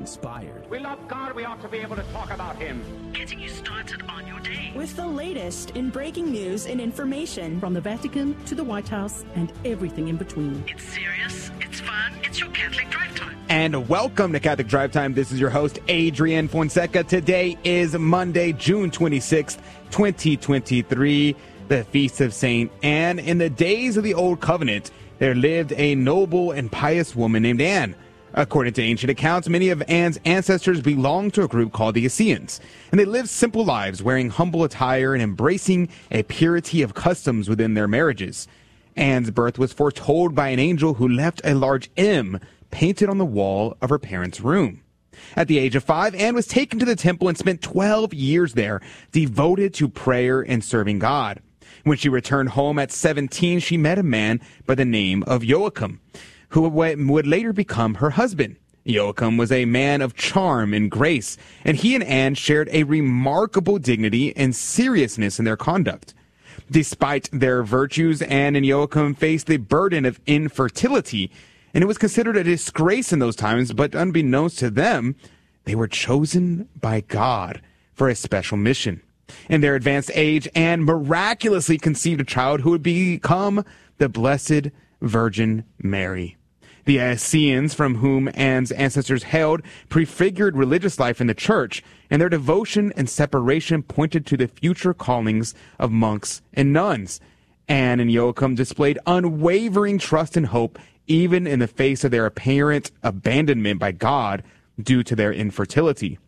inspired. We love God, we ought to be able to talk about Him. Getting you started on your day. With the latest in breaking news and information from the Vatican to the White House and everything in between. It's serious, it's fun, it's your Catholic Drive Time. And welcome to Catholic Drive Time. This is your host, Adrian Fonseca. Today is Monday, June 26th, 2023, the Feast of St. Anne. In the days of the Old Covenant, there lived a noble and pious woman named Anne. According to ancient accounts, many of Anne's ancestors belonged to a group called the Essenes, and they lived simple lives, wearing humble attire and embracing a purity of customs within their marriages. Anne's birth was foretold by an angel who left a large M painted on the wall of her parents' room. At the age of five, Anne was taken to the temple and spent 12 years there, devoted to prayer and serving God. When she returned home at 17, she met a man by the name of Joachim who would later become her husband. Joachim was a man of charm and grace, and he and Anne shared a remarkable dignity and seriousness in their conduct. Despite their virtues, Anne and Joachim faced the burden of infertility, and it was considered a disgrace in those times, but unbeknownst to them, they were chosen by God for a special mission. In their advanced age, Anne miraculously conceived a child who would become the Blessed Virgin Mary. The Essenes, from whom Anne's ancestors hailed, prefigured religious life in the church, and their devotion and separation pointed to the future callings of monks and nuns. Anne and Joachim displayed unwavering trust and hope, even in the face of their apparent abandonment by God due to their infertility.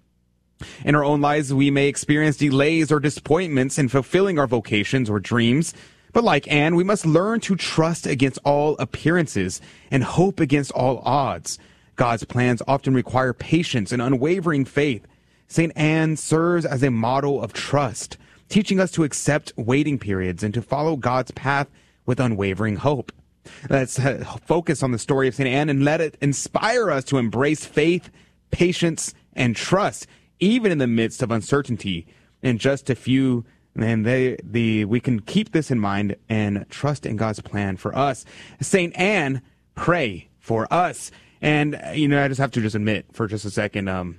In our own lives, we may experience delays or disappointments in fulfilling our vocations or dreams. But like Anne, we must learn to trust against all appearances and hope against all odds. God's plans often require patience and unwavering faith. St. Anne serves as a model of trust, teaching us to accept waiting periods and to follow God's path with unwavering hope. Let's uh, focus on the story of St. Anne and let it inspire us to embrace faith, patience, and trust, even in the midst of uncertainty. In just a few and they the we can keep this in mind and trust in God's plan for us. Saint Anne, pray for us. And you know, I just have to just admit for just a second, um,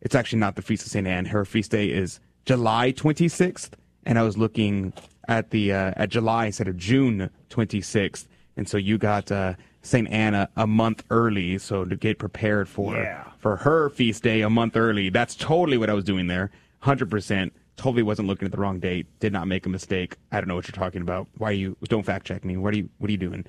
it's actually not the feast of Saint Anne. Her feast day is July 26th, and I was looking at the uh, at July instead of June 26th, and so you got uh, Saint Anna a month early, so to get prepared for Yeah. for her feast day a month early. That's totally what I was doing there, hundred percent. Totally wasn't looking at the wrong date. Did not make a mistake. I don't know what you're talking about. Why are you? Don't fact check me. What are you? What are you doing?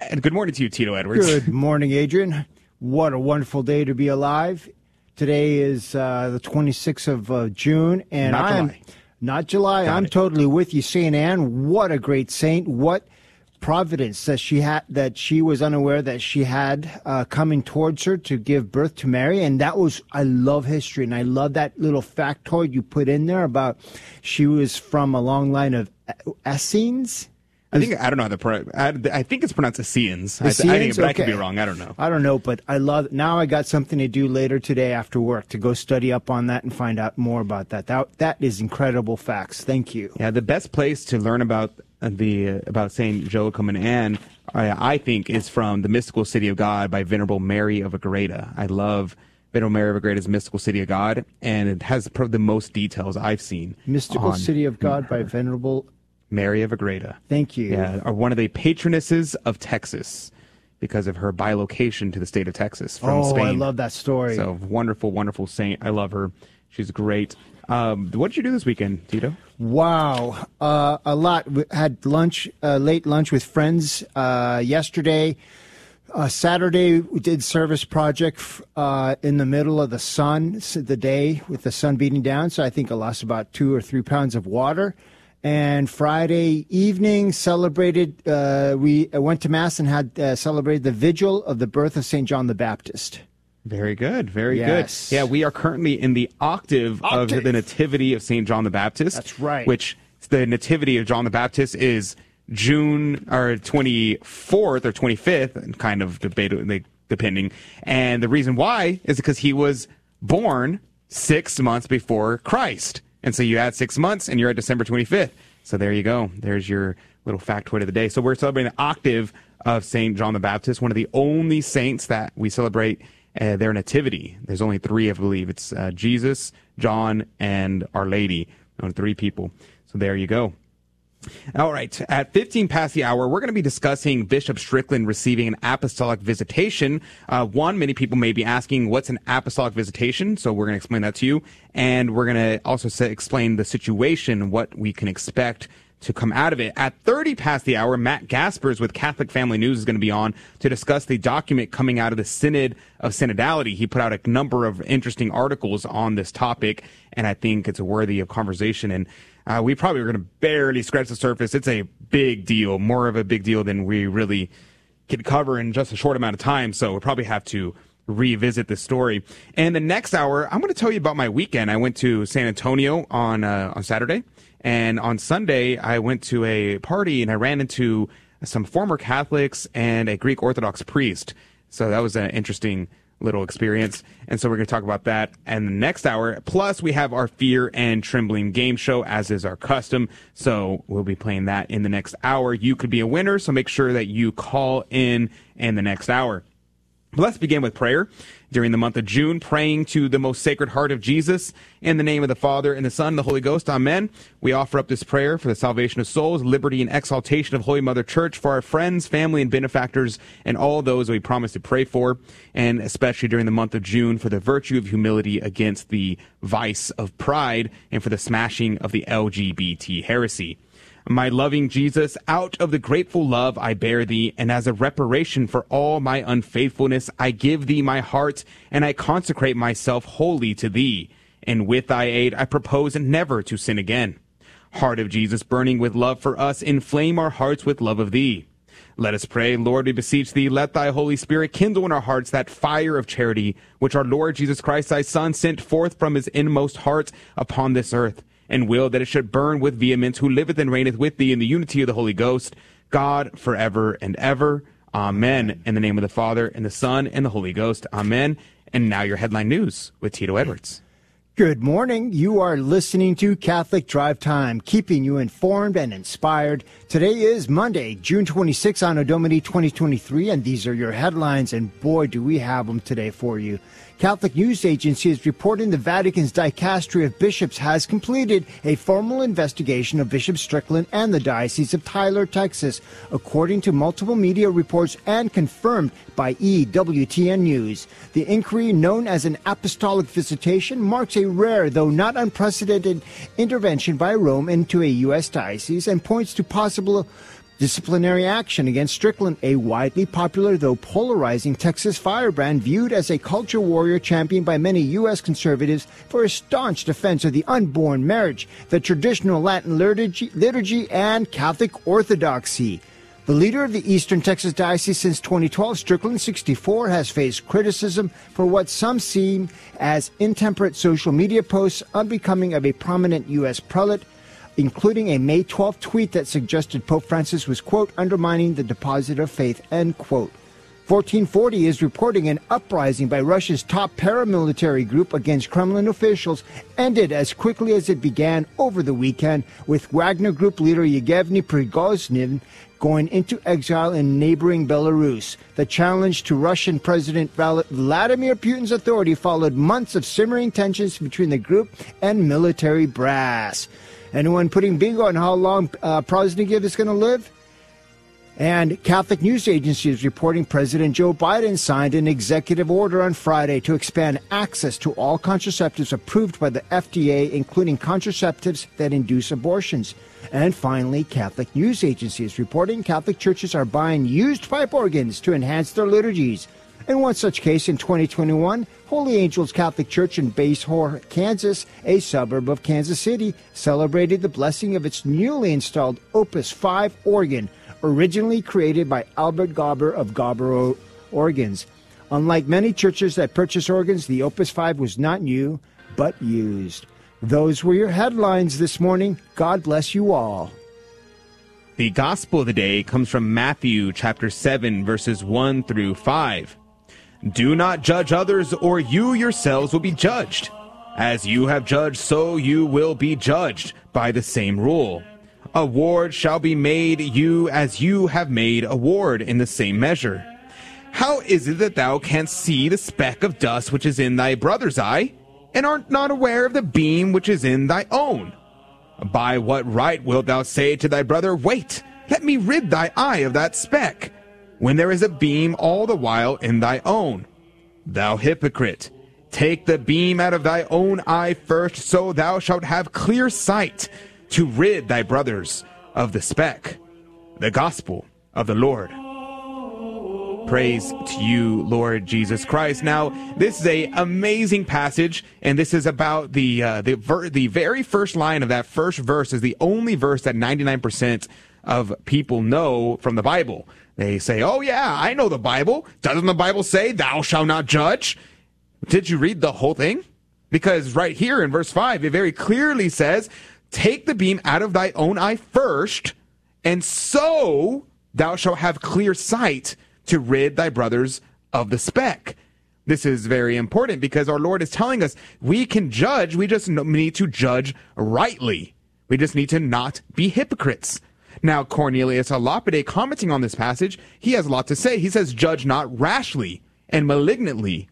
And good morning to you, Tito Edwards. Good morning, Adrian. What a wonderful day to be alive. Today is uh, the 26th of uh, June, and Not I'm July. not July. Got I'm it. totally with you, Saint Anne. What a great saint! What providence that she had that she was unaware that she had uh, coming towards her to give birth to Mary, and that was I love history, and I love that little factoid you put in there about she was from a long line of Essenes. I think I don't know how the pro- I, I think it's pronounced Essenes. I, I think, but I could be wrong. I don't know. I don't know, but I love. Now I got something to do later today after work to go study up on that and find out more about that. That that is incredible facts. Thank you. Yeah, the best place to learn about uh, the uh, about Saint Joachim and Anne, I, I think, is from the Mystical City of God by Venerable Mary of Agreda. I love Venerable Mary of Agreda's Mystical City of God, and it has probably the most details I've seen. Mystical City of God by Venerable. Mary of Agreda. Thank you. Yeah, are one of the patronesses of Texas because of her bilocation to the state of Texas from oh, Spain. I love that story. So wonderful, wonderful saint. I love her. She's great. Um, what did you do this weekend, Tito? Wow, uh, a lot. We had lunch, uh, late lunch with friends uh, yesterday. Uh, Saturday, we did service project uh, in the middle of the sun, the day with the sun beating down. So I think I lost about two or three pounds of water. And Friday evening, celebrated. Uh, we went to mass and had uh, celebrated the vigil of the birth of Saint John the Baptist. Very good, very Yes. good. Yeah, we are currently in the octave, Octave. of the Nativity of Saint John the Baptist. That's right. Which the Nativity of John the Baptist is June or twenty fourth or twenty fifth, and kind of debate depending. And the reason why is because he was born six months before Christ, and so you add six months, and you're at December twenty fifth. So there you go. There's your little factoid of the day. So we're celebrating the octave of Saint John the Baptist, one of the only saints that we celebrate uh, their nativity. There's only three, I believe. It's uh, Jesus, John, and Our Lady. Only three people. So there you go. All right. At 15 past the hour, we're going to be discussing Bishop Strickland receiving an apostolic visitation. Uh, one, many people may be asking, what's an apostolic visitation? So we're going to explain that to you. And we're going to also say, explain the situation, what we can expect to come out of it. At 30 past the hour, Matt Gaspers with Catholic Family News is going to be on to discuss the document coming out of the Synod of Synodality. He put out a number of interesting articles on this topic, and I think it's worthy of conversation. And uh, we probably are going to barely scratch the surface. It's a big deal, more of a big deal than we really can cover in just a short amount of time. So we'll probably have to revisit the story. And the next hour, I'm going to tell you about my weekend. I went to San Antonio on uh, on Saturday, and on Sunday I went to a party and I ran into some former Catholics and a Greek Orthodox priest. So that was an interesting little experience. And so we're going to talk about that in the next hour. Plus, we have our Fear and Trembling game show, as is our custom. So we'll be playing that in the next hour. You could be a winner, so make sure that you call in in the next hour. Let's begin with prayer. During the month of June, praying to the most sacred heart of Jesus in the name of the Father and the Son and the Holy Ghost. Amen. We offer up this prayer for the salvation of souls, liberty and exaltation of Holy Mother Church, for our friends, family, and benefactors, and all those we promise to pray for, and especially during the month of June for the virtue of humility against the vice of pride and for the smashing of the LGBT heresy. My loving Jesus, out of the grateful love I bear thee, and as a reparation for all my unfaithfulness, I give thee my heart, and I consecrate myself wholly to thee. And with thy aid, I propose never to sin again. Heart of Jesus, burning with love for us, inflame our hearts with love of thee. Let us pray, Lord, we beseech thee, let thy Holy Spirit kindle in our hearts that fire of charity, which our Lord Jesus Christ, thy Son, sent forth from his inmost heart upon this earth and will that it should burn with vehemence, who liveth and reigneth with thee in the unity of the Holy Ghost, God forever and ever. Amen. In the name of the Father, and the Son, and the Holy Ghost. Amen. And now your headline news with Tito Edwards. Good morning. You are listening to Catholic Drive Time, keeping you informed and inspired. Today is Monday, June 26, Anno Domini 2023, and these are your headlines, and boy, do we have them today for you. Catholic News Agency is reporting the Vatican's Dicastery of Bishops has completed a formal investigation of Bishop Strickland and the Diocese of Tyler, Texas, according to multiple media reports and confirmed by EWTN News. The inquiry, known as an apostolic visitation, marks a rare, though not unprecedented, intervention by Rome into a U.S. diocese and points to possible Disciplinary action against Strickland, a widely popular though polarizing Texas firebrand viewed as a culture warrior championed by many U.S. conservatives for his staunch defense of the unborn marriage, the traditional Latin liturgy, liturgy and Catholic orthodoxy. The leader of the Eastern Texas Diocese since 2012, Strickland 64, has faced criticism for what some see as intemperate social media posts unbecoming of a prominent U.S. prelate including a May 12 tweet that suggested Pope Francis was, quote, undermining the deposit of faith, end quote. 1440 is reporting an uprising by Russia's top paramilitary group against Kremlin officials ended as quickly as it began over the weekend, with Wagner Group leader Yevgeny Prigozhin going into exile in neighboring Belarus. The challenge to Russian President Vladimir Putin's authority followed months of simmering tensions between the group and military brass. Anyone putting bingo on how long uh, is going to live? And Catholic News Agency is reporting President Joe Biden signed an executive order on Friday to expand access to all contraceptives approved by the FDA, including contraceptives that induce abortions. And finally, Catholic News Agency is reporting Catholic churches are buying used pipe organs to enhance their liturgies. In one such case in 2021, Holy Angels Catholic Church in Basehor, Kansas, a suburb of Kansas City, celebrated the blessing of its newly installed Opus 5 organ, originally created by Albert Gauber of Gauber Organs. Unlike many churches that purchase organs, the Opus 5 was not new, but used. Those were your headlines this morning. God bless you all. The gospel of the day comes from Matthew chapter 7 verses 1 through 5. Do not judge others, or you yourselves will be judged. As you have judged, so you will be judged by the same rule. Award shall be made you as you have made award in the same measure. How is it that thou canst see the speck of dust which is in thy brother's eye, and art not aware of the beam which is in thy own? By what right wilt thou say to thy brother, Wait, let me rid thy eye of that speck, when there is a beam all the while in thy own? Thou hypocrite, take the beam out of thy own eye first, so thou shalt have clear sight to rid thy brothers of the speck. The Gospel of the Lord. Praise to you, Lord Jesus Christ. Now, this is a amazing passage, and this is about the uh, the ver- the very first line of that first verse is the only verse that 99% of people know from the Bible. They say, "Oh yeah, I know the Bible. Doesn't the Bible say thou shalt not judge?" Did you read the whole thing? Because right here in verse 5, it very clearly says, "Take the beam out of thy own eye first, and so thou shalt have clear sight to rid thy brothers of the speck. This is very important because our Lord is telling us we can judge, we just need to judge rightly. We just need to not be hypocrites. Now, Cornelius a Lapide, commenting on this passage, he has a lot to say. He says, Judge not rashly and malignantly,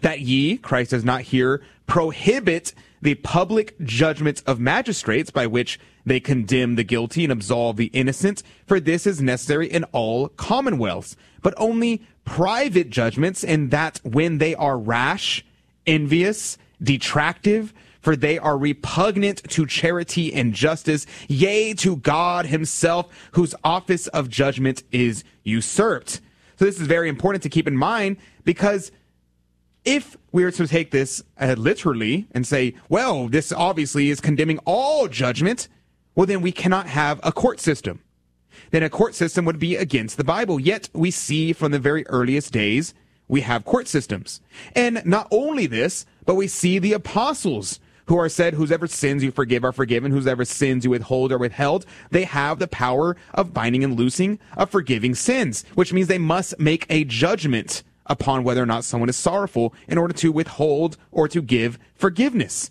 that ye, Christ does not here prohibit the public judgments of magistrates by which they condemn the guilty and absolve the innocent, for this is necessary in all commonwealths, but only private judgments, and that when they are rash, envious, detractive, for they are repugnant to charity and justice, yea, to God himself, whose office of judgment is usurped. So this is very important to keep in mind because if we were to take this uh, literally and say, well, this obviously is condemning all judgment, well, then we cannot have a court system. Then a court system would be against the Bible. Yet we see from the very earliest days, we have court systems. And not only this, but we see the apostles who are said, whoever sins you forgive are forgiven, whoever sins you withhold are withheld. They have the power of binding and loosing, of forgiving sins, which means they must make a judgment upon whether or not someone is sorrowful in order to withhold or to give forgiveness.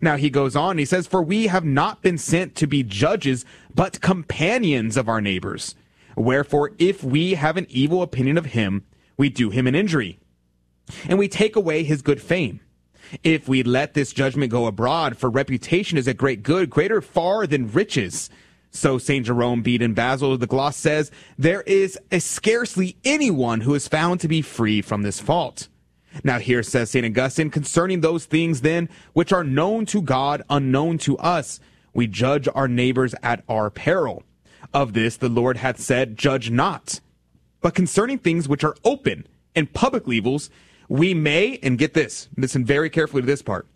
Now he goes on, he says, For we have not been sent to be judges, but companions of our neighbors. Wherefore, if we have an evil opinion of him, we do him an injury, and we take away his good fame. If we let this judgment go abroad, for reputation is a great good, greater far than riches. So St. Jerome Bede in Basil the Gloss says, there is scarcely anyone who is found to be free from this fault. Now here says St. Augustine, concerning those things then which are known to God, unknown to us, we judge our neighbors at our peril. Of this the Lord hath said, judge not. But concerning things which are open and public evils, we may, and get this, listen very carefully to this part,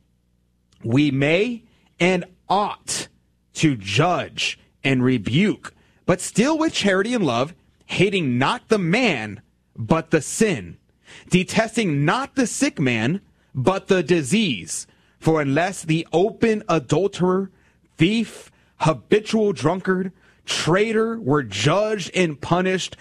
we may and ought to judge and rebuke, but still with charity and love, hating not the man, but the sin, detesting not the sick man, but the disease. For unless the open adulterer, thief, habitual drunkard, traitor were judged and punished,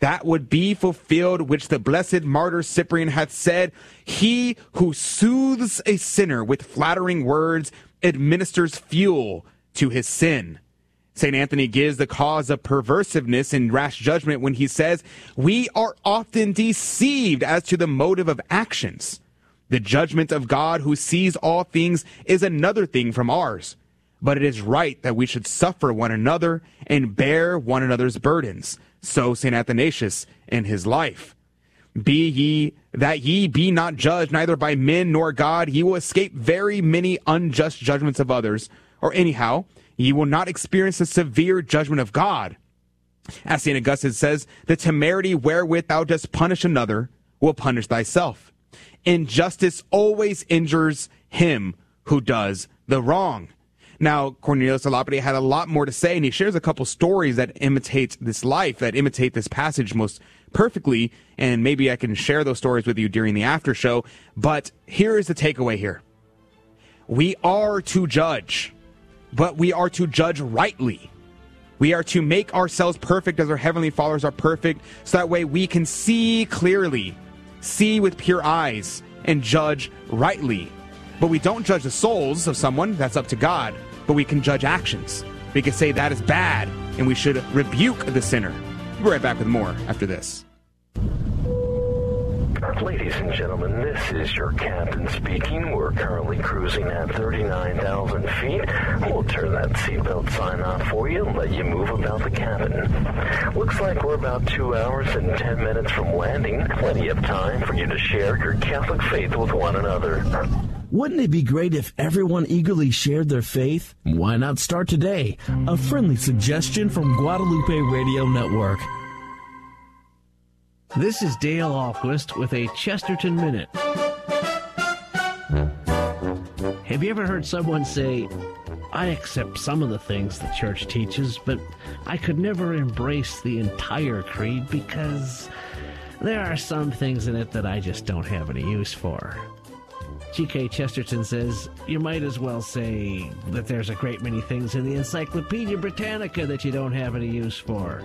that would be fulfilled which the blessed martyr Cyprian hath said, He who soothes a sinner with flattering words administers fuel to his sin. St. Anthony gives the cause of perversiveness and rash judgment when he says, We are often deceived as to the motive of actions. The judgment of God who sees all things is another thing from ours. But it is right that we should suffer one another and bear one another's burdens. So St. Athanasius in his life. Be ye that ye be not judged neither by men nor God, ye will escape very many unjust judgments of others. Or anyhow, ye will not experience the severe judgment of God. As St. Augustine says, the temerity wherewith thou dost punish another will punish thyself. Injustice always injures him who does the wrong. Now, Cornelius a Lapide had a lot more to say, and he shares a couple stories that imitate this life, that imitate this passage most perfectly, and maybe I can share those stories with you during the after show. But here is the takeaway here. We are to judge but we are to judge rightly. We are to make ourselves perfect as our heavenly fathers are perfect, so that way we can see clearly, see with pure eyes, and judge rightly. But we don't judge the souls of someone, that's up to God, but we can judge actions. We can say that is bad, and we should rebuke the sinner. We'll be right back with more after this. Ladies and gentlemen, this is your captain speaking. We're currently cruising at 39,000 feet. We'll turn that seatbelt sign off for you and let you move about the cabin. Looks like we're about two hours and 10 minutes from landing. Plenty of time for you to share your Catholic faith with one another. Wouldn't it be great if everyone eagerly shared their faith? Why not start today? A friendly suggestion from Guadalupe Radio Network. This is Dale Ahlquist with a Chesterton Minute. Have you ever heard someone say, I accept some of the things the church teaches, but I could never embrace the entire creed because there are some things in it that I just don't have any use for? G.K. Chesterton says, You might as well say that there's a great many things in the Encyclopedia Britannica that you don't have any use for.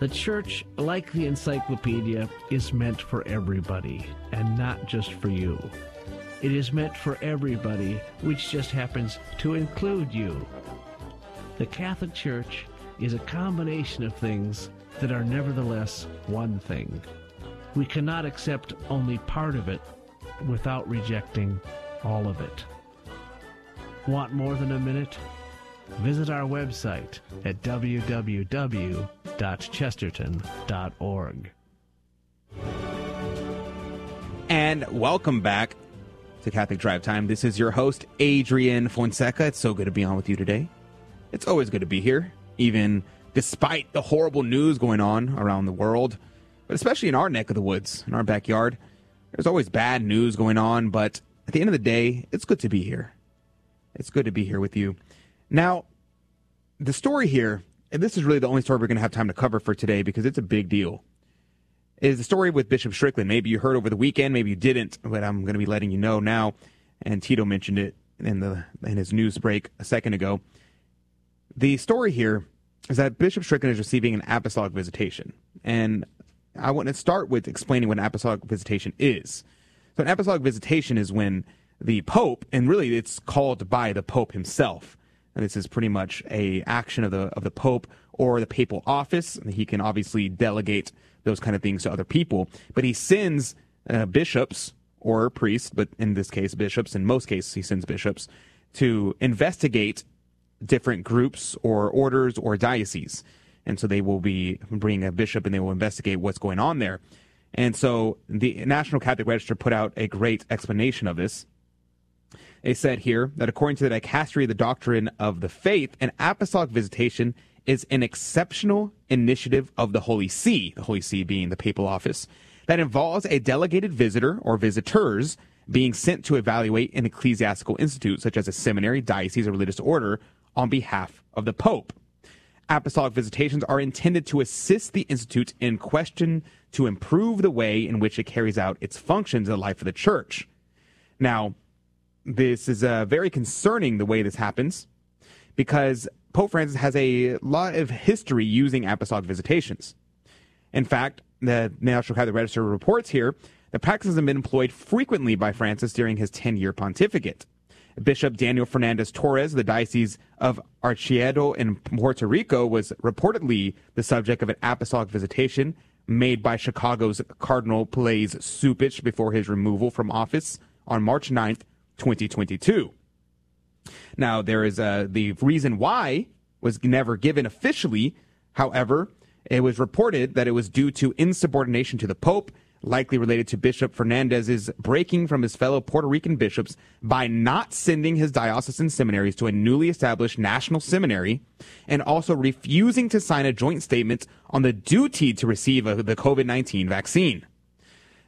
The church, like the encyclopedia, is meant for everybody, and not just for you. It is meant for everybody, which just happens to include you. The Catholic Church is a combination of things that are nevertheless one thing. We cannot accept only part of it without rejecting all of it. Want more than a minute? Visit our website at www.chesterton.org. And welcome back to Catholic Drive Time. This is your host, Adrian Fonseca. It's so good to be on with you today. It's always good to be here, even despite the horrible news going on around the world, but especially in our neck of the woods, in our backyard. There's always bad news going on, but at the end of the day, it's good to be here. It's good to be here with you. Now, the story here, and this is really the only story we're going to have time to cover for today because it's a big deal, is the story with Bishop Strickland. Maybe you heard over the weekend, maybe you didn't, but I'm going to be letting you know now. And Tito mentioned it in the in his news break a second ago. The story here is that Bishop Strickland is receiving an apostolic visitation, and I want to start with explaining what an apostolic visitation is. So, an apostolic visitation is when the Pope, and really it's called by the Pope himself. And this is pretty much a action of the of the Pope or the papal office. He can obviously delegate those kind of things to other people, but he sends uh, bishops or priests, but in this case bishops. In most cases, he sends bishops to investigate different groups or orders or dioceses. And so they will be bringing a bishop and they will investigate what's going on there. And so the National Catholic Register put out a great explanation of this. They said here that according to the dicastery the doctrine of the faith, an apostolic visitation is an exceptional initiative of the Holy See, the Holy See being the papal office, that involves a delegated visitor or visitors being sent to evaluate an ecclesiastical institute, such as a seminary, diocese, or religious order, on behalf of the Pope. Apostolic visitations are intended to assist the Institute in question to improve the way in which it carries out its functions in the life of the church. Now, this is uh, very concerning the way this happens because Pope Francis has a lot of history using apostolic visitations. In fact, the National Catholic Register reports here that practices have been employed frequently by Francis during his 10 year pontificate. Bishop Daniel Fernandez Torres, the Diocese of Arecibo in Puerto Rico, was reportedly the subject of an apostolic visitation made by Chicago's Cardinal Blase Cupich before his removal from office on March 9th, 2022. Now, there is uh, the reason why was never given officially. However, it was reported that it was due to insubordination to the Pope likely related to Bishop Fernandez's breaking from his fellow Puerto Rican bishops by not sending his diocesan seminaries to a newly established national seminary and also refusing to sign a joint statement on the duty to receive a, the COVID 19 vaccine.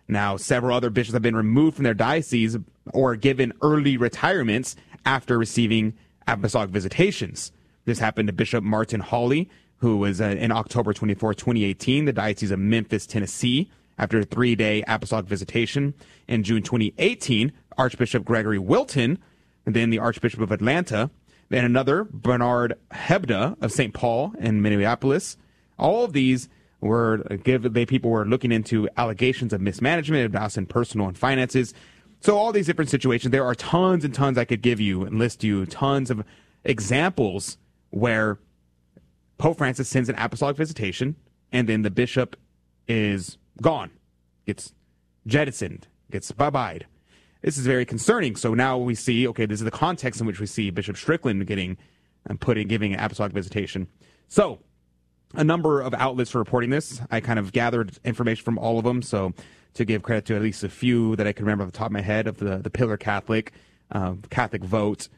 Now, several other bishops have been removed from their dioceses or given early retirements after receiving apostolic visitations. This happened to Bishop Martin Holley, who was uh, in October 24, 2018, the Diocese of Memphis, Tennessee, after a three day apostolic visitation. In June 2018, Archbishop Gregory Wilton, and then the Archbishop of Atlanta, then another, Bernard Hebda of St. Paul in Minneapolis. All of these were give they people were looking into allegations of mismanagement of diocesan personal and finances. So all these different situations, there are tons and tons I could give you and list you tons of examples where Pope Francis sends an apostolic visitation and then the bishop is gone, gets jettisoned, gets bye byed. This is very concerning. So now we see, okay, this is the context in which we see Bishop Strickland getting and putting giving an apostolic visitation. So a number of outlets are reporting this. I kind of gathered information from all of them. So to give credit to at least a few that I can remember off the top of my head of the, the Pillar Catholic, uh, Catholic Vote,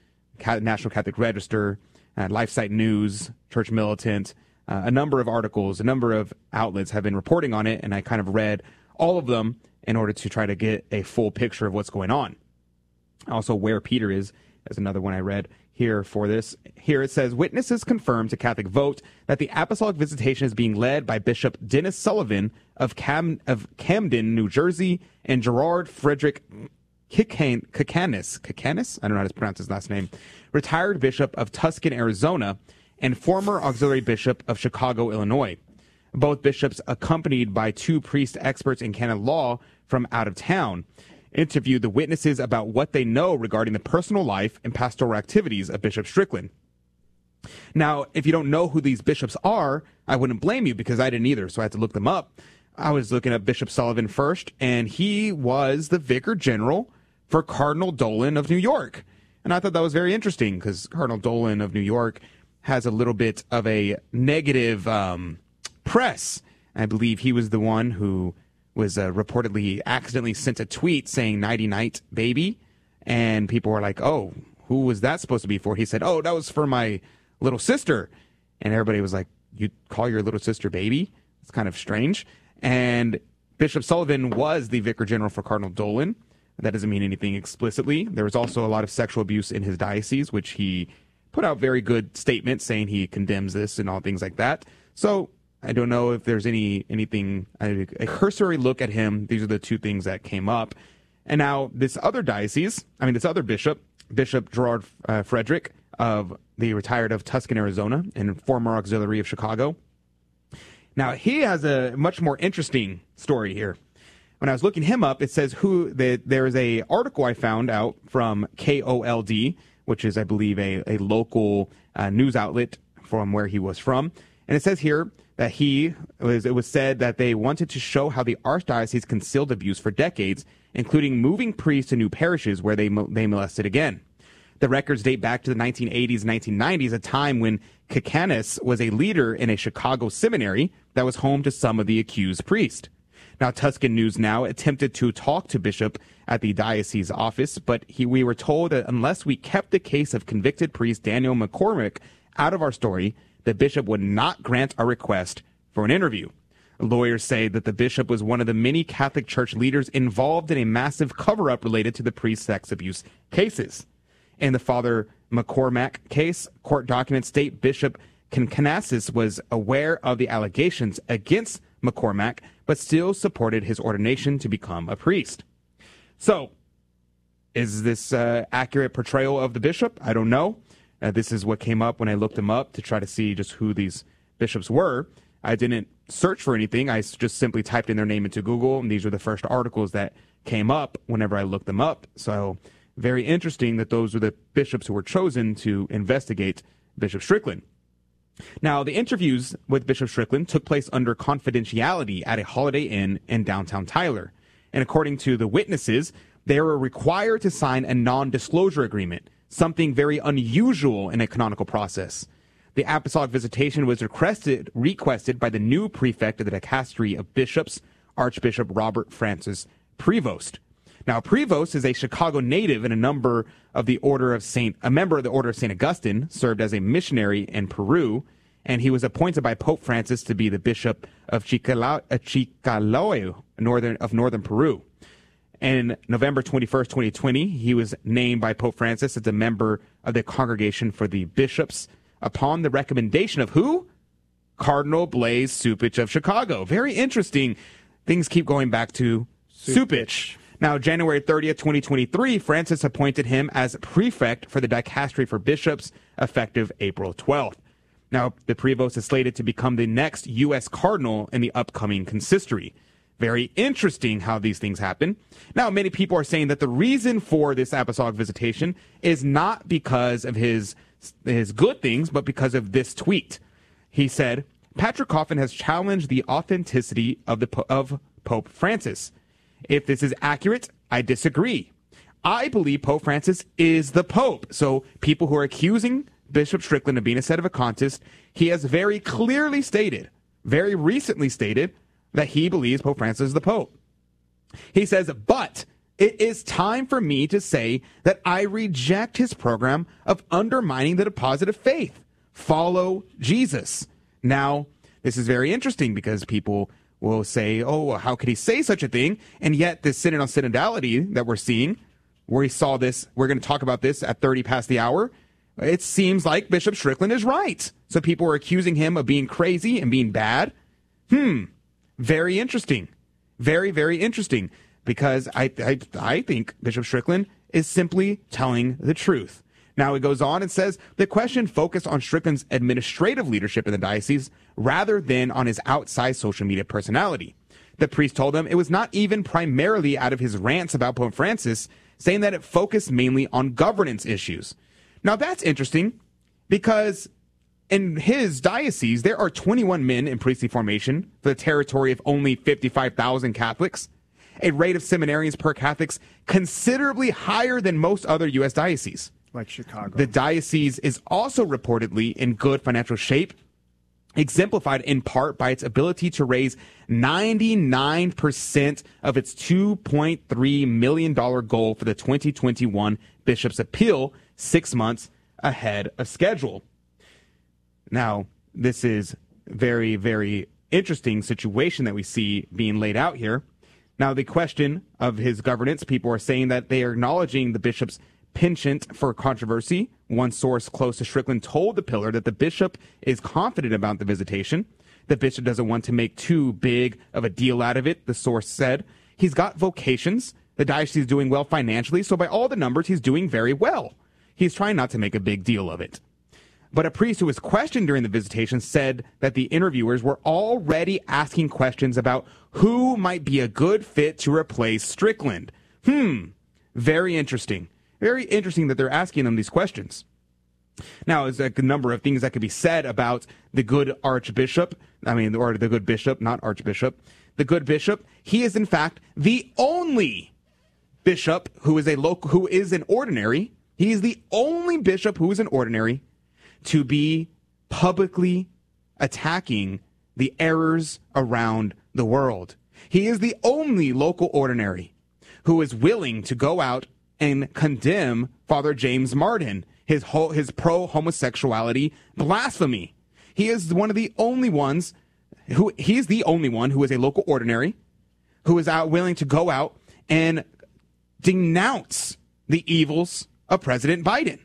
National Catholic Register, uh, LifeSite News, Church Militant, uh, a number of articles, a number of outlets have been reporting on it, and I kind of read all of them in order to try to get a full picture of what's going on. Also, where Peter is is another one I read here for this. Here it says witnesses confirmed to Catholic Vote that the apostolic visitation is being led by Bishop Dennis Sullivan of, Cam- of Camden, New Jersey, and Gerard Frederick Kicanas. Kicanas? I don't know how to pronounce his last name. Retired Bishop of Tucson, Arizona, and former auxiliary bishop of Chicago, Illinois. Both bishops, accompanied by two priest experts in canon law from out of town, interviewed the witnesses about what they know regarding the personal life and pastoral activities of Bishop Strickland. Now, if you don't know who these bishops are, I wouldn't blame you because I didn't either, so I had to look them up. I was looking at Bishop Sullivan first, and he was the vicar general for Cardinal Dolan of New York. And I thought that was very interesting because Cardinal Dolan of New York has a little bit of a negative um, press. I believe he was the one who was uh, reportedly accidentally sent a tweet saying "nighty night, baby," and people were like, "Oh, who was that supposed to be for?" He said, "Oh, that was for my little sister," and everybody was like, "You call your little sister baby?" It's kind of strange. And Bishop Sullivan was the vicar general for Cardinal Dolan. That doesn't mean anything explicitly. There was also a lot of sexual abuse in his diocese, which he put out very good statements saying he condemns this and all things like that. So I don't know if there's any anything a, cursory look at him. These are the two things that came up. And now this other diocese, I mean this other bishop, Bishop Gerard uh, Frederick of the retired of Tucson, Arizona, and former auxiliary of Chicago. Now he has a much more interesting story here. When I was looking him up, it says who the, there is a article I found out from KOLD, which is, I believe, a, a local uh, news outlet from where he was from. And it says here that he was, it was said that they wanted to show how the archdiocese concealed abuse for decades, including moving priests to new parishes where they, they molested again. The records date back to the 1980s, 1990s, a time when Kicanas was a leader in a Chicago seminary that was home to some of the accused priests. Now, Tucson News Now attempted to talk to Bishop at the diocese office, but he, we were told that unless we kept the case of convicted priest Daniel McCormack out of our story, the bishop would not grant our request for an interview. Lawyers say that the bishop was one of the many Catholic Church leaders involved in a massive cover up related to the priest sex abuse cases. In the Father McCormack case, court documents state Bishop Kankanas was aware of the allegations against McCormack, but still supported his ordination to become a priest. So, is this uh, accurate portrayal of the bishop? I don't know. Uh, this is what came up when I looked him up to try to see just who these bishops were. I didn't search for anything. I just simply typed in their name into Google, and these were the first articles that came up whenever I looked them up. So, very interesting that those were the bishops who were chosen to investigate Bishop Strickland. Now, the interviews with Bishop Strickland took place under confidentiality at a Holiday Inn in downtown Tyler. And according to the witnesses, they were required to sign a non disclosure agreement, something very unusual in a canonical process. The apostolic visitation was requested, requested by the new prefect of the dicastery of bishops, Archbishop Robert Francis Prevost. Now, Prevost is a Chicago native and a number of the Order of Saint, a member of the Order of Saint Augustine, served as a missionary in Peru, and he was appointed by Pope Francis to be the Bishop of Chiclayo, uh, northern of northern Peru. And November 21st, 2020, he was named by Pope Francis as a member of the Congregation for the Bishops upon the recommendation of who? Cardinal Blase Cupich of Chicago. Very interesting. Things keep going back to Cupich. Now, January 30th, 2023, Francis appointed him as prefect for the dicastery for bishops effective April 12th. Now, the Prevost is slated to become the next U.S. cardinal in the upcoming consistory. Very interesting how these things happen. Now, many people are saying that the reason for this apostolic visitation is not because of his, his good things, but because of this tweet. He said, Patrick Coffin has challenged the authenticity of, the, of Pope Francis. If this is accurate, I disagree. I believe Pope Francis is the Pope. So people who are accusing Bishop Strickland of being a set of a contest, he has very clearly stated, very recently stated, that he believes Pope Francis is the Pope. He says, but it is time for me to say that I reject his program of undermining the deposit of faith. Follow Jesus. Now, this is very interesting because people will say, oh, how could he say such a thing? And yet, this synod on synodality that we're seeing, where he saw this, we're going to talk about this at 30 past the hour. It seems like Bishop Strickland is right. So people are accusing him of being crazy and being bad. Hmm. Very interesting. Very, very interesting because I, I, I think Bishop Strickland is simply telling the truth. Now it goes on and says the question focused on Strickland's administrative leadership in the diocese rather than on his outside social media personality. The priest told them it was not even primarily out of his rants about Pope Francis, saying that it focused mainly on governance issues. Now that's interesting because in his diocese, there are 21 men in priestly formation for the territory of only 55,000 Catholics, a rate of seminarians per Catholics considerably higher than most other U.S. dioceses. Like Chicago. The diocese is also reportedly in good financial shape, exemplified in part by its ability to raise 99% of its $2.3 million goal for the 2021 Bishop's Appeal six months ahead of schedule. Now, this is very, very interesting situation that we see being laid out here. Now, the question of his governance, people are saying that they are acknowledging the bishop's penchant for controversy. One source close to Strickland told the pillar that the bishop is confident about the visitation. The bishop doesn't want to make too big of a deal out of it, the source said. He's got vocations. The diocese is doing well financially, so by all the numbers, he's doing very well. He's trying not to make a big deal of it. But a priest who was questioned during the visitation said that the interviewers were already asking questions about who might be a good fit to replace Strickland. Hmm, very interesting. Very interesting that they're asking them these questions. Now, there's a number of things that could be said about the good archbishop. I mean, or the good bishop, not archbishop. The good bishop. He is, in fact, the only bishop who is a local, who is an ordinary. He is the only bishop who is an ordinary to be publicly attacking the errors around the world. He is the only local ordinary who is willing to go out and condemn Father James Martin, his ho- his pro homosexuality blasphemy. He is one of the only ones who he is the only one who is a local ordinary who is out willing to go out and denounce the evils of President Biden.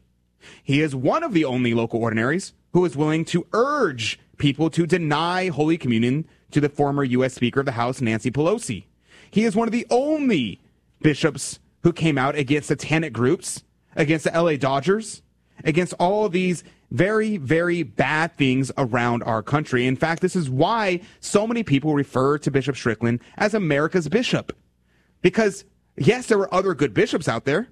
He is one of the only local ordinaries who is willing to urge people to deny Holy Communion to the former U.S. Speaker of the House, Nancy Pelosi. He is one of the only bishops who came out against satanic groups, against the LA Dodgers, against all these very, very bad things around our country. In fact, this is why so many people refer to Bishop Strickland as America's bishop. Because, yes, there were other good bishops out there,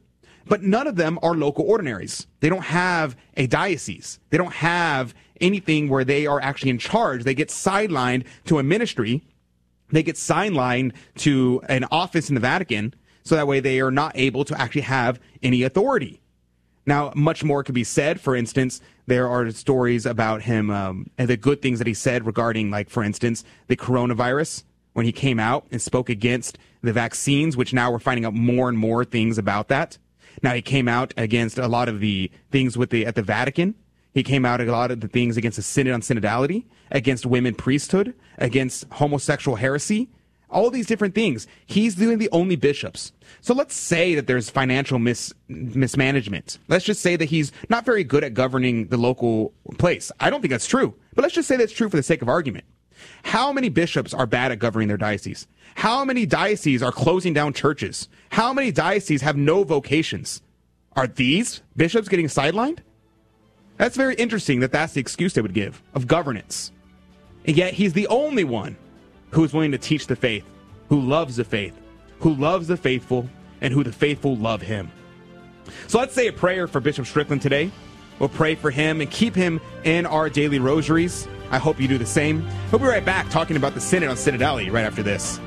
but none of them are local ordinaries. They don't have a diocese. They don't have anything where they are actually in charge. They get sidelined to a ministry. They get sidelined to an office in the Vatican so that way they are not able to actually have any authority. Now, much more could be said. For instance, there are stories about him um, and the good things that he said regarding, like, for instance, the coronavirus when he came out and spoke against the vaccines, which now we're finding out more and more things about that. Now he came out against a lot of the things with the at the Vatican. He came out a lot of the things against the synod on synodality, against women priesthood, against homosexual heresy, all these different things. He's doing the only bishops. So let's say that there's financial mis- mismanagement. Let's just say that he's not very good at governing the local place. I don't think that's true, but let's just say that's true for the sake of argument. How many bishops are bad at governing their diocese? How many dioceses are closing down churches? How many dioceses have no vocations? Are these bishops getting sidelined? That's very interesting that that's the excuse they would give of governance. And yet he's the only one who is willing to teach the faith, who loves the faith, who loves the faithful, and who the faithful love him. So let's say a prayer for Bishop Strickland today. We'll pray for him and keep him in our daily rosaries. I hope you do the same. We'll be right back talking about the Synod on Synodality right after this.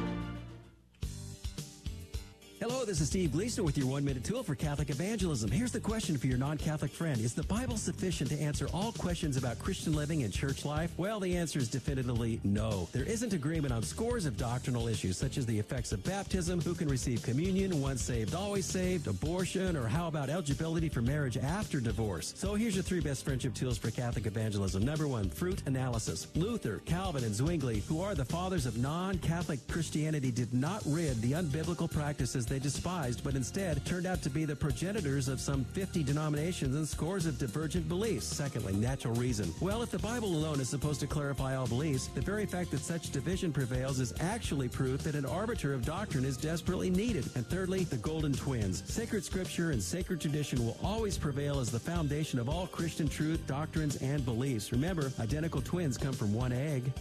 This is Steve Gleason with your one minute tool for Catholic evangelism. Here's the question for your non Catholic friend Is the Bible sufficient to answer all questions about Christian living and church life? Well, the answer is definitively no. There isn't agreement on scores of doctrinal issues, such as the effects of baptism, who can receive communion, once saved, always saved, abortion, or how about eligibility for marriage after divorce. So here's your three best friendship tools for Catholic evangelism. Number one, fruit analysis. Luther, Calvin, and Zwingli, who are the fathers of non Catholic Christianity, did not rid the unbiblical practices they despised, but instead turned out to be the progenitors of some 50 denominations and scores of divergent beliefs. Secondly, natural reason. Well, if the Bible alone is supposed to clarify all beliefs, the very fact that such division prevails is actually proof that an arbiter of doctrine is desperately needed. And thirdly, the golden twins. Sacred scripture and sacred tradition will always prevail as the foundation of all Christian truth, doctrines, and beliefs. Remember, identical twins come from one egg.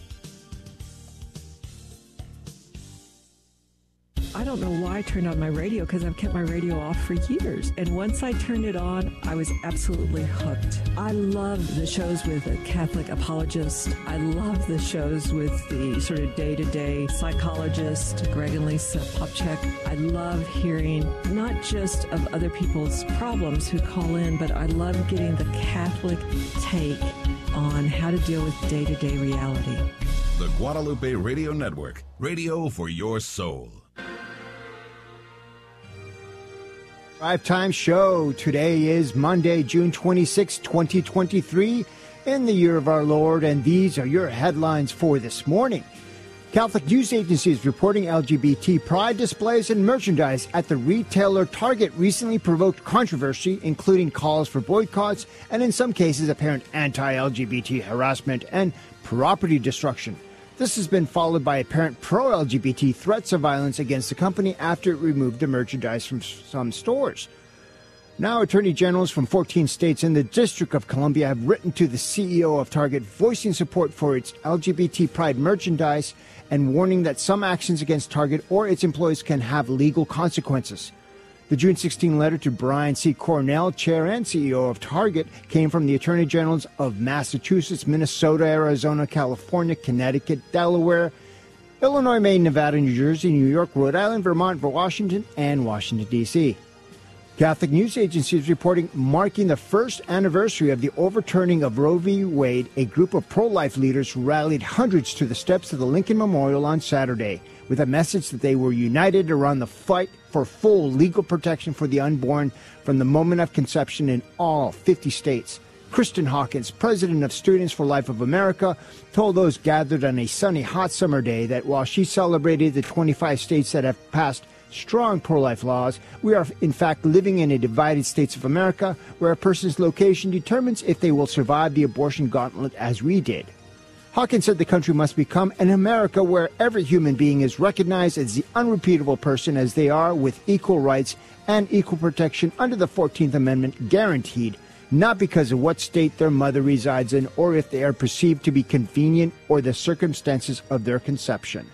I don't know why I turned on my radio because I've kept my radio off for years. And once I turned it on, I was absolutely hooked. I love the shows with a Catholic apologist. I love the shows with the sort of day to day psychologist, Greg and Lisa Popcak. I love hearing not just of other people's problems who call in, but I love getting the Catholic take on how to deal with day to day reality. The Guadalupe Radio Network, radio for your soul. Drive Show. Today is Monday, June 26, 2023, in the year of our Lord, and these are your headlines for this morning. Catholic news agencies reporting LGBT pride displays and merchandise at the retailer Target recently provoked controversy, including calls for boycotts and, in some cases, apparent anti LGBT harassment and property destruction. This has been followed by apparent pro LGBT threats of violence against the company after it removed the merchandise from some stores. Now, attorney generals from 14 states in the District of Columbia have written to the CEO of Target voicing support for its LGBT pride merchandise and warning that some actions against Target or its employees can have legal consequences. The June 16 letter to Brian C. Cornell, chair and CEO of Target, came from the Attorney Generals of Massachusetts, Minnesota, Arizona, California, Connecticut, Delaware, Illinois, Maine, Nevada, New Jersey, New York, Rhode Island, Vermont, Washington, and Washington, D.C. Catholic news agencies reporting marking the first anniversary of the overturning of Roe v. Wade, a group of pro life leaders rallied hundreds to the steps of the Lincoln Memorial on Saturday with a message that they were united around the fight for full legal protection for the unborn from the moment of conception in all 50 states. Kristen Hawkins, president of Students for Life of America, told those gathered on a sunny, hot summer day that while she celebrated the 25 states that have passed strong pro life laws, we are in fact living in a divided states of America where a person's location determines if they will survive the abortion gauntlet as we did. Hawkins said the country must become an America where every human being is recognized as the unrepeatable person as they are with equal rights and equal protection under the 14th Amendment guaranteed, not because of what state their mother resides in or if they are perceived to be convenient or the circumstances of their conception.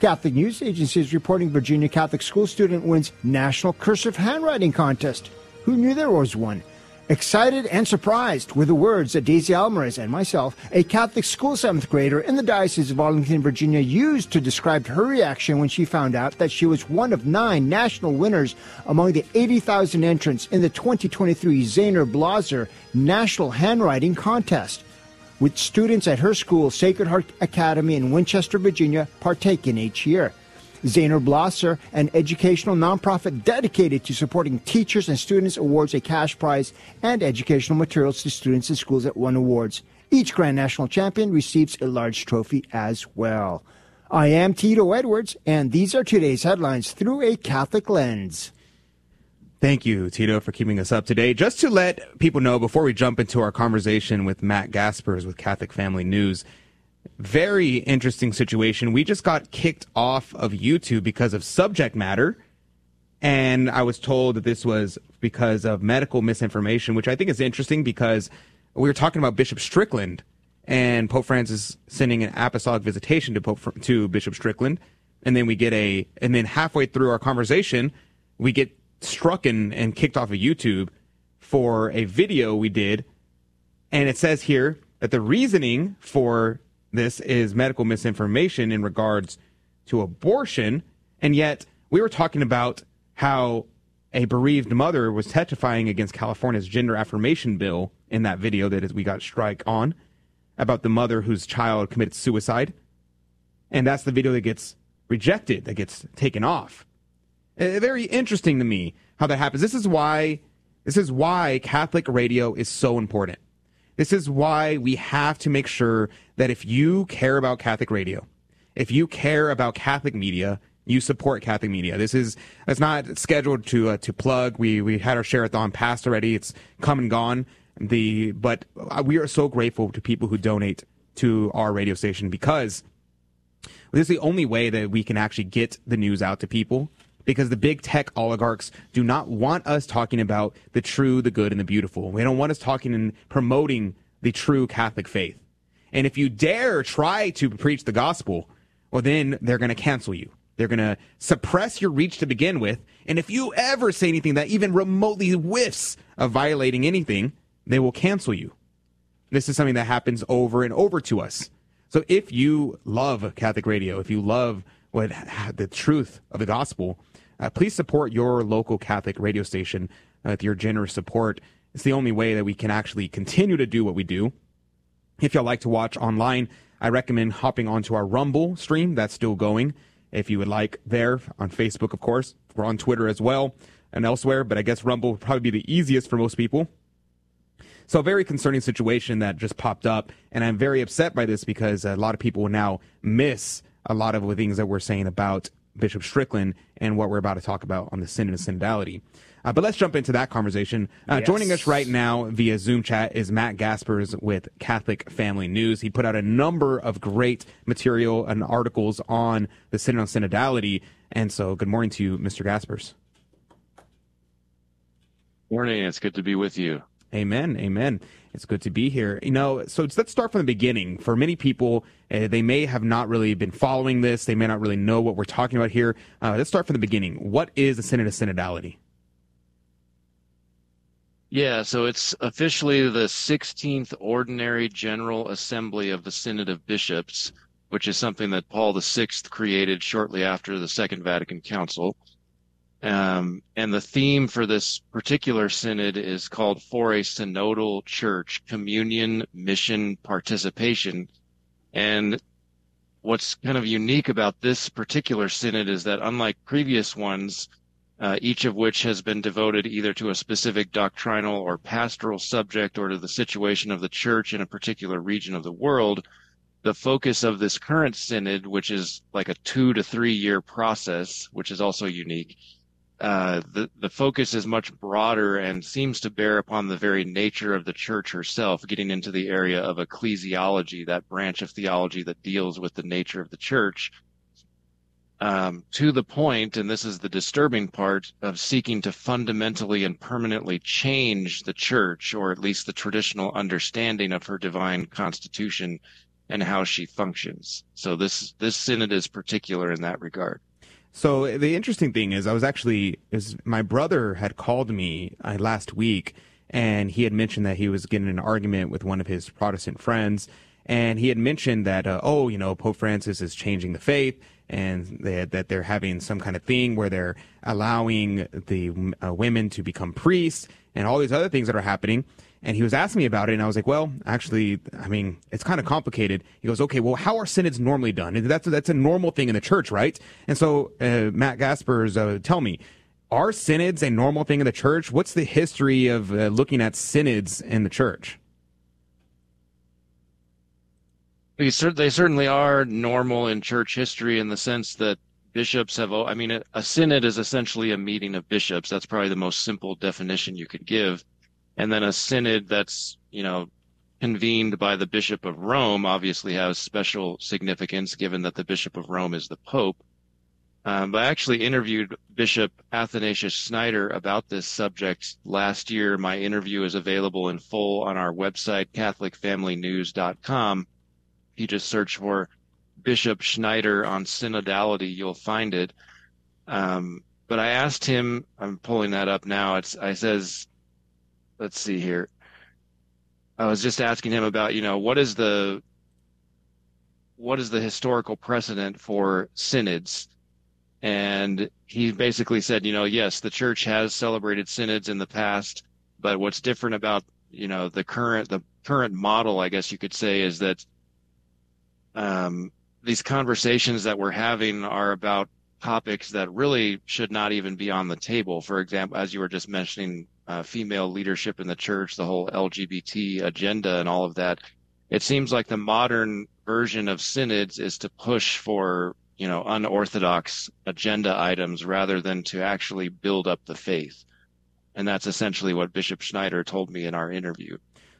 Catholic News Agency is reporting Virginia Catholic school student wins National Cursive Handwriting Contest. Who knew there was one? Excited and surprised were the words that Daisy Alvarez and myself, a Catholic school seventh grader in the Diocese of Arlington, Virginia, used to describe her reaction when she found out that she was one of nine national winners among the 80,000 entrants in the 2023 Zaner-Bloser National Handwriting Contest. With students at her school, Sacred Heart Academy in Winchester, Virginia, partake in each year. Zaner-Bloser, an educational nonprofit dedicated to supporting teachers and students, awards a cash prize and educational materials to students in schools that won awards. Each Grand National Champion receives a large trophy as well. I am Tito Edwards, and these are today's headlines through a Catholic lens. Thank you, Tito, for keeping us up today. Just to let people know before we jump into our conversation with Matt Gaspers with Catholic Family News, very interesting situation. We just got kicked off of YouTube because of subject matter. And I was told that this was because of medical misinformation, which I think is interesting because we were talking about Bishop Strickland and Pope Francis sending an apostolic visitation to Pope to Bishop Strickland, and then we get a and then halfway through our conversation, we get struck and, and kicked off of YouTube for a video we did, and it says here that the reasoning for this is medical misinformation in regards to abortion, and yet we were talking about how a bereaved mother was testifying against California's gender affirmation bill in that video that we got strike on about the mother whose child committed suicide. And that's the video that gets rejected, that gets taken off. Uh, very interesting to me how that happens. This is why this is why Catholic radio is so important. This is why we have to make sure that if you care about Catholic radio, if you care about Catholic media, you support Catholic media. This is it's not scheduled to uh, to plug. We we had our share-a-thon passed already. It's come and gone. The but uh, we are so grateful to people who donate to our radio station because this is the only way that we can actually get the news out to people because the big tech oligarchs do not want us talking about the true, the good, and the beautiful. They don't want us talking and promoting the true Catholic faith. And if you dare try to preach the gospel, well, then they're going to cancel you. They're going to suppress your reach to begin with. And if you ever say anything that even remotely whiffs of violating anything, they will cancel you. This is something that happens over and over to us. So if you love Catholic radio, if you love what the truth of the gospel, uh, please support your local Catholic radio station uh, with your generous support. It's the only way that we can actually continue to do what we do. If y'all like to watch online, I recommend hopping onto our Rumble stream. That's still going. If you would like there on Facebook, of course, we're on Twitter as well and elsewhere, but I guess Rumble would probably be the easiest for most people. So, a very concerning situation that just popped up, and I'm very upset by this because a lot of people will now miss a lot of the things that we're saying about Bishop Strickland and what we're about to talk about on the sin and Synodality. Uh, but let's jump into that conversation. Uh, yes. Joining us right now via Zoom chat is Matt Gaspers with Catholic Family News. He put out a number of great material and articles on the Synod and Synodality. And so, good morning to you, Mr. Gaspers. Morning. It's good to be with you. Amen. Amen. It's good to be here. You know, so let's start from the beginning. For many people, uh, they may have not really been following this. They may not really know what we're talking about here. Uh, let's start from the beginning. What is the Synod of Synodality? Yeah, so it's officially the 16th Ordinary General Assembly of the Synod of Bishops, which is something that Paul VI created shortly after the Second Vatican Council. Um, and the theme for this particular synod is called For a Synodal Church Communion, Mission, Participation. And what's kind of unique about this particular synod is that unlike previous ones, uh, each of which has been devoted either to a specific doctrinal or pastoral subject or to the situation of the church in a particular region of the world, the focus of this current synod, which is like a two to three year process, which is also unique, uh, the the focus is much broader and seems to bear upon the very nature of the church herself, getting into the area of ecclesiology, that branch of theology that deals with the nature of the church, um, to the point, and this is the disturbing part, of seeking to fundamentally and permanently change the church, or at least the traditional understanding of her divine constitution and how she functions. So this this synod is particular in that regard. So the interesting thing is, I was actually is my brother had called me uh, last week, and he had mentioned that he was getting an argument with one of his Protestant friends, and he had mentioned that uh, oh, you know, Pope Francis is changing the faith, and they, that they're having some kind of thing where they're allowing the uh, women to become priests, and all these other things that are happening and he was asking me about it, and I was like, "Well, actually, I mean, it's kind of complicated." He goes, "Okay, well, how are synods normally done? That's that's a normal thing in the church, right?" And so, uh, Matt Gaspers, uh, tell me, are synods a normal thing in the church? What's the history of uh, looking at synods in the church? They certainly are normal in church history in the sense that bishops have. I mean, a synod is essentially a meeting of bishops. That's probably the most simple definition you could give and then a synod that's you know convened by the bishop of rome obviously has special significance given that the bishop of rome is the pope. Um, i actually interviewed bishop athanasius schneider about this subject last year. My interview is available in full on our website catholicfamilynews.com if you just search for bishop schneider on synodality you'll find it. Um, but i asked him i'm pulling that up now it's i says let's see here. I was just asking him about, you know, what is the what is the historical precedent for synods? And he basically said, you know, yes, the church has celebrated synods in the past, but what's different about, you know, the current, the current model, I guess you could say, is that um, these conversations that we're having are about topics that really should not even be on the table. For example, as you were just mentioning, uh, female leadership in the church, the whole LGBT agenda, and all of that. It seems like the modern version of synods is to push for you know unorthodox agenda items rather than to actually build up the faith, and that's essentially what Bishop Schneider told me in our interview.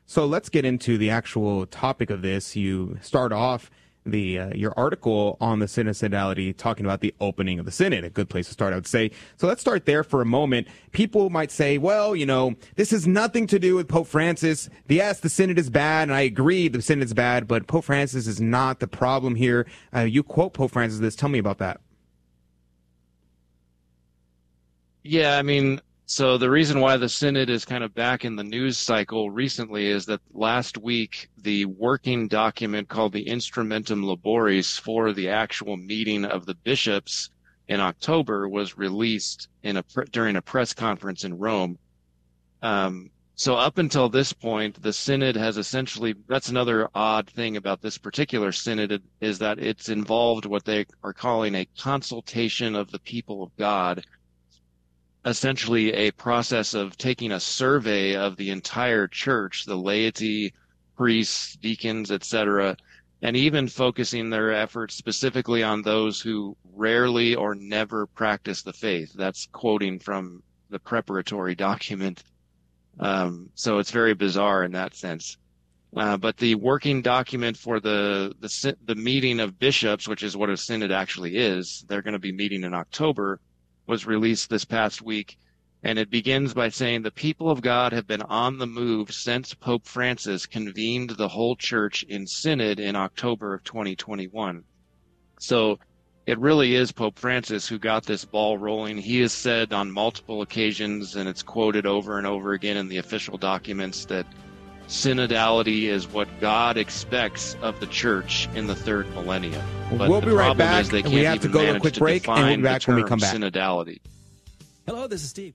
So let's get into the actual topic of this. You start off the uh, your article on the synodality talking about the opening of the synod a good place to start i would say. So let's start there for a moment. People might say well you know this has nothing to do with pope francis. Yes the synod is bad and i agree the synod is bad but pope francis is not the problem here. Uh, you quote pope francis this. Tell me about that. Yeah i mean so the reason why the Synod is kind of back in the news cycle recently is that last week the working document called the Instrumentum Laboris for the actual meeting of the bishops in October was released in a during a press conference in Rome. Um, so up until this point, the synod has essentially that's another odd thing about this particular synod is that it's involved what they are calling a consultation of the people of God essentially a process of taking a survey of the entire church, the laity, priests, deacons, etc., and even focusing their efforts specifically on those who rarely or never practice the faith. That's quoting from the preparatory document. Um, so it's very bizarre in that sense. Uh, but the working document for the, the the meeting of bishops, which is what a synod actually is, they're going to be meeting in October was released this past week. And it begins by saying the people of God have been on the move since Pope Francis convened the whole church in synod in October of 2021. So it really is Pope Francis who got this ball rolling. He has said on multiple occasions, and it's quoted over and over again in the official documents, that synodality is what God expects of the church in the third millennium. But we'll be right back. we have to go to a quick break, and we'll be back when we come back. Synodality. Hello, this is Steve.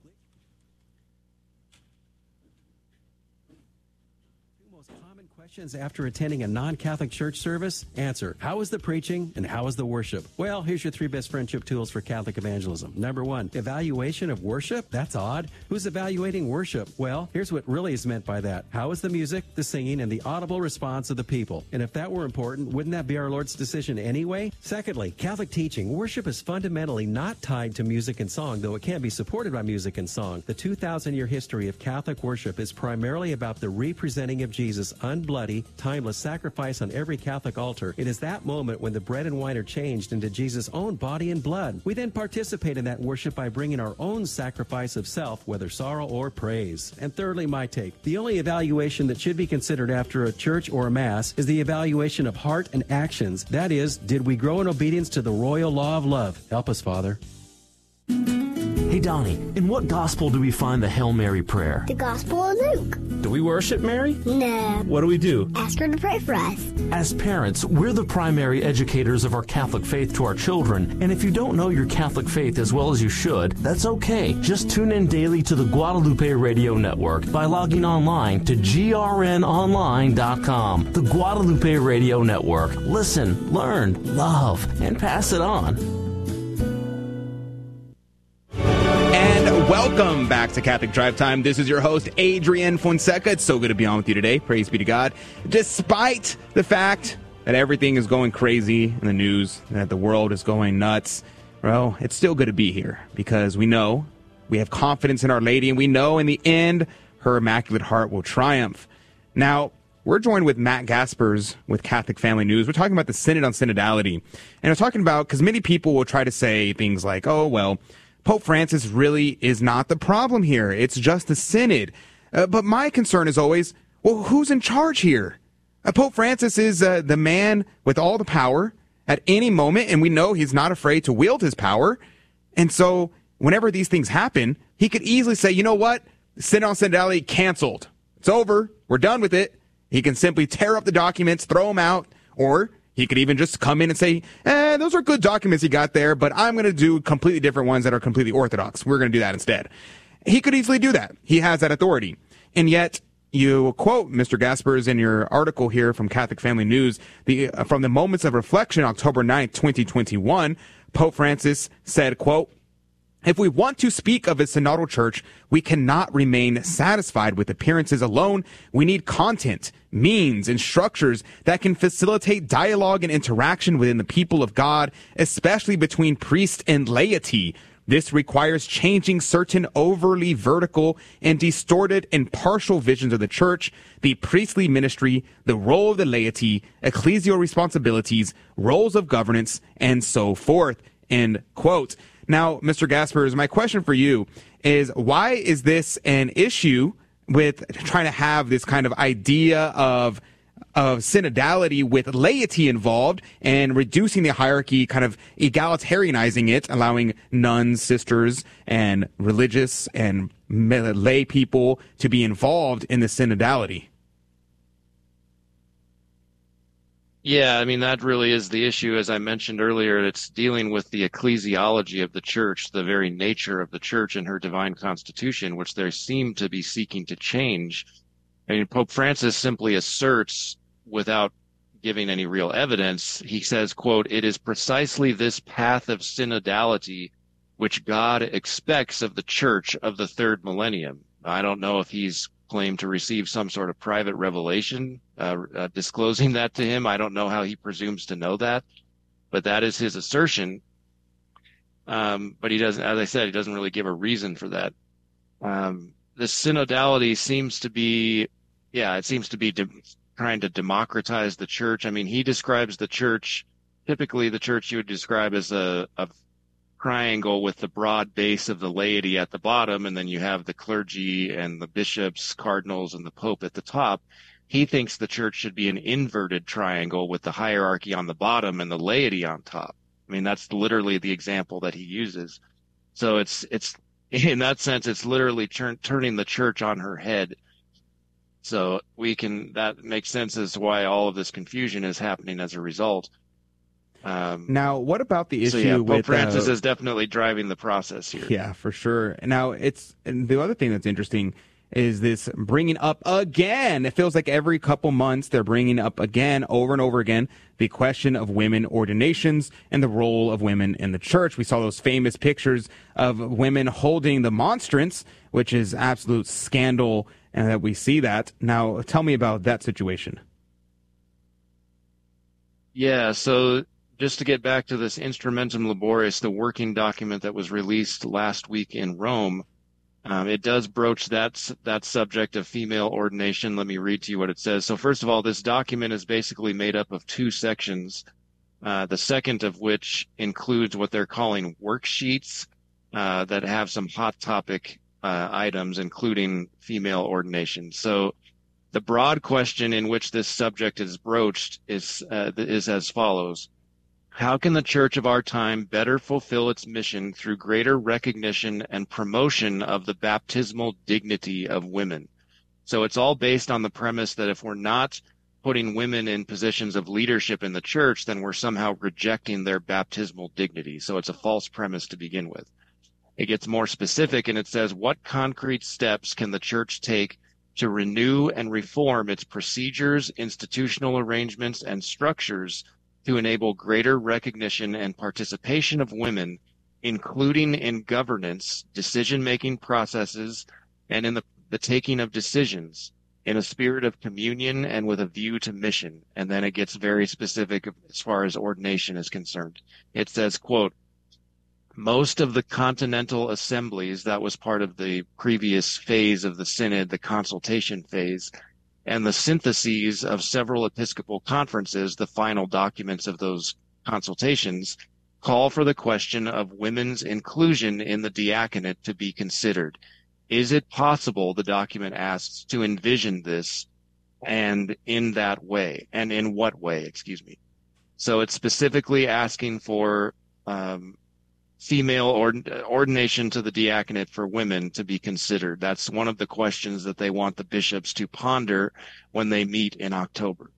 Questions after attending a non Catholic church service? Answer How was the preaching and how was the worship? Well, here's your three best friendship tools for Catholic evangelism. Number one, evaluation of worship? That's odd. Who's evaluating worship? Well, here's what really is meant by that How was the music, the singing, and the audible response of the people? And if that were important, wouldn't that be our Lord's decision anyway? Secondly, Catholic teaching worship is fundamentally not tied to music and song, though it can be supported by music and song. The 2,000 year history of Catholic worship is primarily about the representing of Jesus unbloody bloody, timeless sacrifice on every Catholic altar, it is that moment when the bread and wine are changed into Jesus' own body and blood. We then participate in that worship by bringing our own sacrifice of self, whether sorrow or praise. And thirdly, my take the only evaluation that should be considered after a church or a mass is the evaluation of heart and actions. That is, did we grow in obedience to the royal law of love? Help us, Father. Hey, Donnie, in what gospel do we find the Hail Mary prayer? The Gospel of Luke. Do we worship Mary? No. What do we do? Ask her to pray for us. As parents, we're the primary educators of our Catholic faith to our children, and if you don't know your Catholic faith as well as you should, that's okay. Just tune in daily to the Guadalupe Radio Network by logging online to grnonline.com. The Guadalupe Radio Network. Listen, learn, love, and pass it on. Welcome back to Catholic Drive Time. This is your host, Adrian Fonseca. It's so good to be on with you today. Praise be to God. Despite the fact that everything is going crazy in the news, that the world is going nuts, well, it's still good to be here because we know we have confidence in Our Lady and we know in the end her Immaculate Heart will triumph. Now, we're joined with Matt Gaspers with Catholic Family News. We're talking about the Synod on Synodality. And we're talking about, because many people will try to say things like, oh, well, Pope Francis really is not the problem here. It's just the synod. Uh, but my concern is always, well, who's in charge here? Uh, Pope Francis is uh, the man with all the power at any moment, and we know he's not afraid to wield his power. And so, whenever these things happen, he could easily say, you know what? Synod on Synodality canceled. It's over. We're done with it. He can simply tear up the documents, throw them out, or He could even just come in and say, eh, those are good documents he got there, but I'm going to do completely different ones that are completely orthodox. We're going to do that instead. He could easily do that. He has that authority. And yet, you quote Mr. Gaspers in your article here from Catholic Family News, the, uh, from the moments of reflection, October 9th, 2021, Pope Francis said, quote, if we want to speak of a synodal church, we cannot remain satisfied with appearances alone. We need content, means, and structures that can facilitate dialogue and interaction within the people of God, especially between priest and laity. This requires changing certain overly vertical and distorted and partial visions of the church, the priestly ministry, the role of the laity, ecclesial responsibilities, roles of governance, and so forth. End quote. Now, Mr. Gaspers, my question for you is why is this an issue with trying to have this kind of idea of of synodality with laity involved and reducing the hierarchy, kind of egalitarianizing it, allowing nuns, sisters, and religious and lay people to be involved in the synodality. Yeah, I mean, that really is the issue. As I mentioned earlier, it's dealing with the ecclesiology of the church, the very nature of the church and her divine constitution, which they seem to be seeking to change. I mean, Pope Francis simply asserts without giving any real evidence. He says, quote, it is precisely this path of synodality which God expects of the church of the third millennium. I don't know if he's claimed to receive some sort of private revelation uh, uh, disclosing that to him. I don't know how he presumes to know that, but that is his assertion. Um, but he doesn't, as I said, he doesn't really give a reason for that. Um, the synodality seems to be, yeah, it seems to be de- trying to democratize the church. I mean, he describes the church, typically the church you would describe as a, a triangle with the broad base of the laity at the bottom, and then you have the clergy and the bishops, cardinals, and the pope at the top. He thinks the church should be an inverted triangle with the hierarchy on the bottom and the laity on top. I mean, that's literally the example that he uses. So it's it's in that sense, it's literally turn, turning the church on her head. So we can that makes sense as to why all of this confusion is happening as a result. Um, now, what about the issue so yeah, Pope with Francis uh, is definitely driving the process here. Yeah, for sure. Now, it's and the other thing that's interesting is this bringing up again. It feels like every couple months they're bringing up again, over and over again, the question of women ordinations and the role of women in the church. We saw those famous pictures of women holding the monstrance, which is absolute scandal, and that we see that. Now, tell me about that situation. Yeah, so just to get back to this Instrumentum Laboris, the working document that was released last week in Rome, um, it does broach that that subject of female ordination. Let me read to you what it says. So first of all, this document is basically made up of two sections. Uh, the second of which includes what they're calling worksheets uh, that have some hot topic uh, items, including female ordination. So the broad question in which this subject is broached is uh, is as follows. How can the church of our time better fulfill its mission through greater recognition and promotion of the baptismal dignity of women? So it's all based on the premise that if we're not putting women in positions of leadership in the church, then we're somehow rejecting their baptismal dignity. So it's a false premise to begin with. It gets more specific and it says, what concrete steps can the church take to renew and reform its procedures, institutional arrangements, and structures to enable greater recognition and participation of women, including in governance, decision making processes, and in the, the taking of decisions in a spirit of communion and with a view to mission. And then it gets very specific as far as ordination is concerned. It says, quote, most of the continental assemblies that was part of the previous phase of the synod, the consultation phase, and the syntheses of several Episcopal conferences, the final documents of those consultations, call for the question of women's inclusion in the diaconate to be considered. Is it possible, the document asks, to envision this and in that way? And in what way, excuse me? So it's specifically asking for um, female ord- ordination to the diaconate for women to be considered. That's one of the questions that they want the bishops to ponder when they meet in October.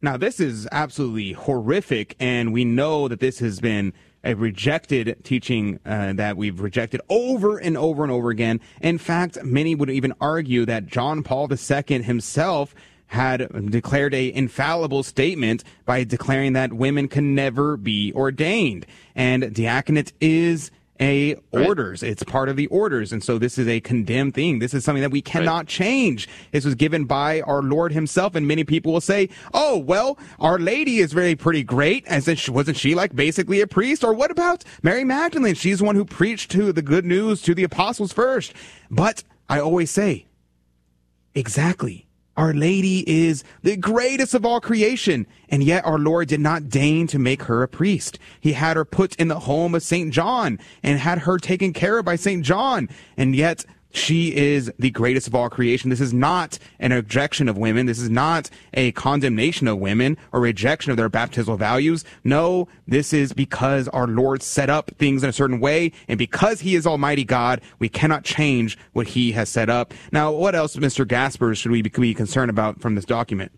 Now, this is absolutely horrific, and we know that this has been a rejected teaching uh, that we've rejected over and over and over again. In fact, many would even argue that John Paul II himself had declared a infallible statement by declaring that women can never be ordained. And diaconate is a right. orders. It's part of the orders. And so this is a condemned thing. This is something that we cannot right. change. This was given by our Lord himself. And many people will say, Oh, well, Our Lady is really pretty great. As if, wasn't she like basically a priest? Or what about Mary Magdalene? She's the one who preached to the good news to the apostles first. But I always say, exactly. Our Lady is the greatest of all creation, and yet our Lord did not deign to make her a priest. He had her put in the home of St. John and had her taken care of by St. John, and yet she is the greatest of all creation. This is not an objection of women. This is not a condemnation of women or rejection of their baptismal values. No, this is because our Lord set up things in a certain way, and because He is Almighty God, we cannot change what He has set up. Now, what else, Mr. Gasper, should we be concerned about from this document?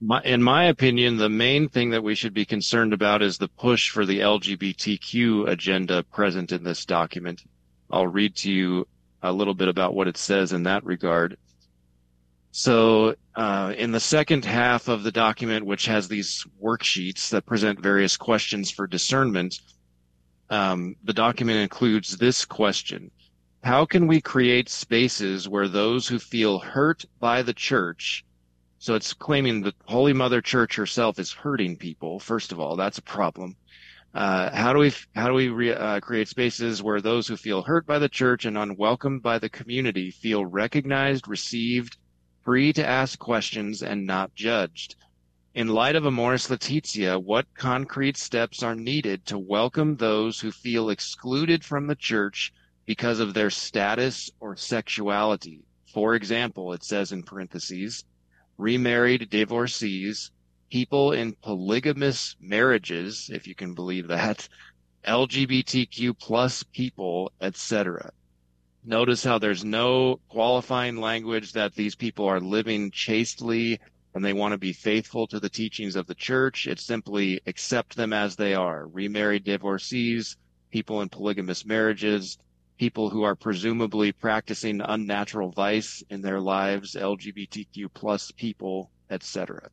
My, in my opinion, the main thing that we should be concerned about is the push for the LGBTQ agenda present in this document. I'll read to you a little bit about what it says in that regard. So, uh, in the second half of the document, which has these worksheets that present various questions for discernment, um, the document includes this question How can we create spaces where those who feel hurt by the church so it's claiming that Holy Mother Church herself is hurting people. First of all, that's a problem. Uh, how do we how do we re, uh, create spaces where those who feel hurt by the church and unwelcomed by the community feel recognized, received, free to ask questions, and not judged? In light of Amoris Laetitia, what concrete steps are needed to welcome those who feel excluded from the church because of their status or sexuality? For example, it says in parentheses, remarried divorcees, people in polygamous marriages, if you can believe that, LGBTQ plus people, etc. Notice how there's no qualifying language that these people are living chastely and they want to be faithful to the teachings of the church. It's simply accept them as they are. Remarried divorcees, people in polygamous marriages, people who are presumably practicing unnatural vice in their lives, LGBTQ plus people, etc.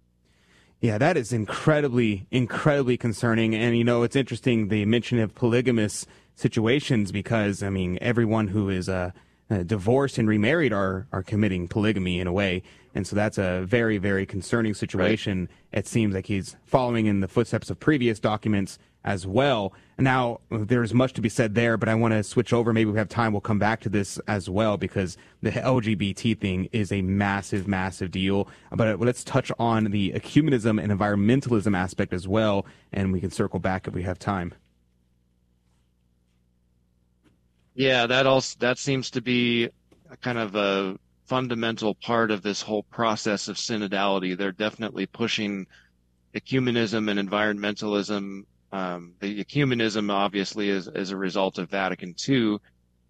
Yeah, that is incredibly, incredibly concerning. And you know, it's interesting the mention of polygamous situations because I mean, everyone who is uh, uh, divorced and remarried are are committing polygamy in a way, and so that's a very, very concerning situation. Right. It seems like he's following in the footsteps of previous documents as well. Now, there's much to be said there, but I want to switch over. Maybe we have time. We'll come back to this as well because the LGBT thing is a massive, massive deal. But uh, let's touch on the ecumenism and environmentalism aspect as well, and we can circle back if we have time. Yeah, that also that seems to be kind of a fundamental part of this whole process of synodality. They're definitely pushing ecumenism and environmentalism um, the ecumenism obviously is, is a result of Vatican II.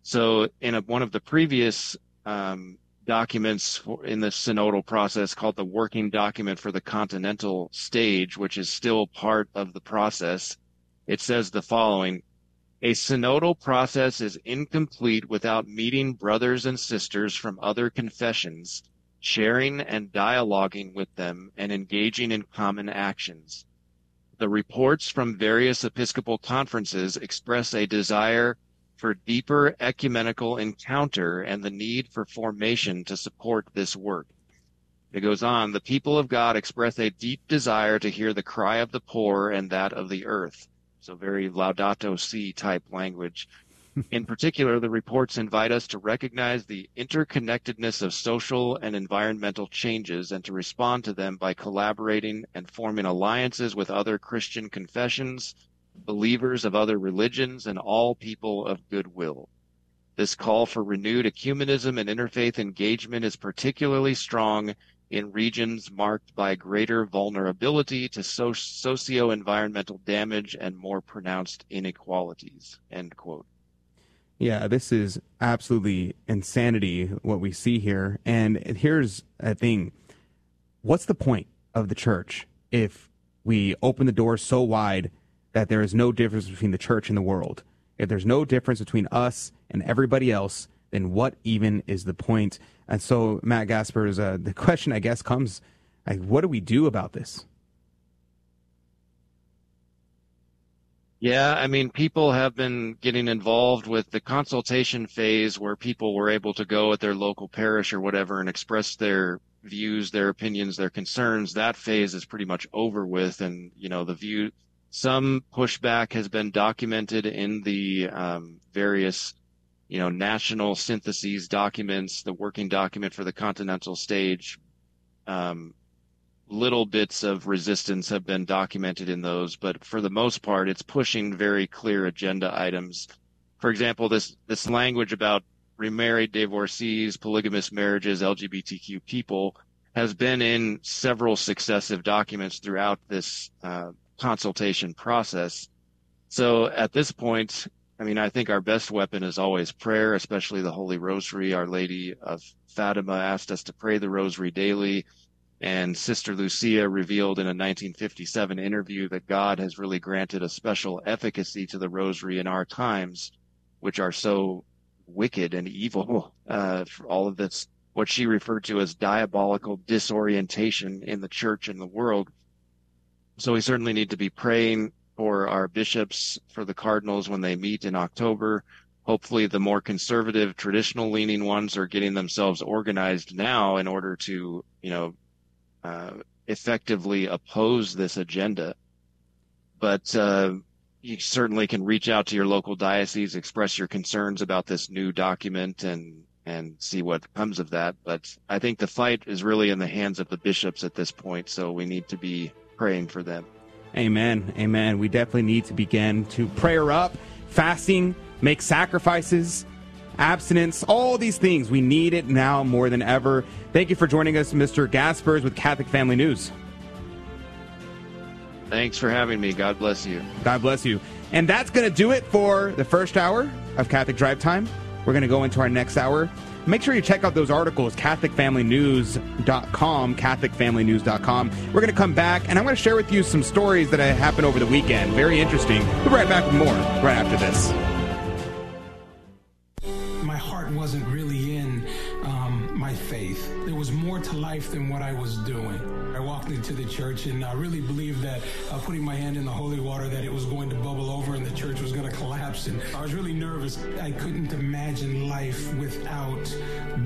So in a, one of the previous um, documents in the synodal process called the working document for the continental stage, which is still part of the process, it says the following. A synodal process is incomplete without meeting brothers and sisters from other confessions, sharing and dialoguing with them, and engaging in common actions the reports from various Episcopal conferences express a desire for deeper ecumenical encounter and the need for formation to support this work. It goes on, the people of God express a deep desire to hear the cry of the poor and that of the earth. So very Laudato Si type language. In particular, the reports invite us to recognize the interconnectedness of social and environmental changes and to respond to them by collaborating and forming alliances with other Christian confessions, believers of other religions, and all people of goodwill. This call for renewed ecumenism and interfaith engagement is particularly strong in regions marked by greater vulnerability to socio-environmental damage and more pronounced inequalities. End quote. Yeah, this is absolutely insanity what we see here. And here's a thing what's the point of the church if we open the door so wide that there is no difference between the church and the world? If there's no difference between us and everybody else, then what even is the point? And so, Matt Gaspers, uh, the question I guess comes, like, what do we do about this? Yeah, I mean, people have been getting involved with the consultation phase where people were able to go at their local parish or whatever and express their views, their opinions, their concerns. That phase is pretty much over with. And, you know, the view, some pushback has been documented in the um, various, you know, national syntheses documents, the working document for the continental stage. Um, little bits of resistance have been documented in those, but for the most part, it's pushing very clear agenda items. For example, this, this language about remarried divorcees, polygamous marriages, LGBTQ people has been in several successive documents throughout this uh, consultation process. So at this point, I mean, I think our best weapon is always prayer, especially the Holy Rosary. Our Lady of Fatima asked us to pray the Rosary daily. And Sister Lucia revealed in a 1957 interview that God has really granted a special efficacy to the rosary in our times, which are so wicked and evil, uh, for all of this, what she referred to as diabolical disorientation in the church and the world. So we certainly need to be praying for our bishops, for the cardinals when they meet in October. Hopefully the more conservative, traditional leaning ones are getting themselves organized now in order to, you know, uh, effectively oppose this agenda. But uh, you certainly can reach out to your local diocese, express your concerns about this new document, and and see what comes of that. But I think the fight is really in the hands of the bishops at this point, so we need to be praying for them. Amen. Amen. We definitely need to begin to prayer up, fasting, make sacrifices, abstinence, all these things. We need it now more than ever. Thank you for joining us, Mr. Gaspers with Catholic Family News. Thanks for having me. God bless you. God bless you. And that's going to do it for the first hour of Catholic Drive Time. We're going to go into our next hour. Make sure you check out those articles, CatholicFamilyNews.com, CatholicFamilyNews.com. We're going to come back, and I'm going to share with you some stories that happened over the weekend. Very interesting. We'll be right back with more right after this. Wasn't really in um, my faith. There was more to life than what I was doing. I walked into the church and I really believed that uh, putting my hand in the holy water that it was going to bubble over and the church was going to collapse. And I was really nervous. I couldn't imagine life without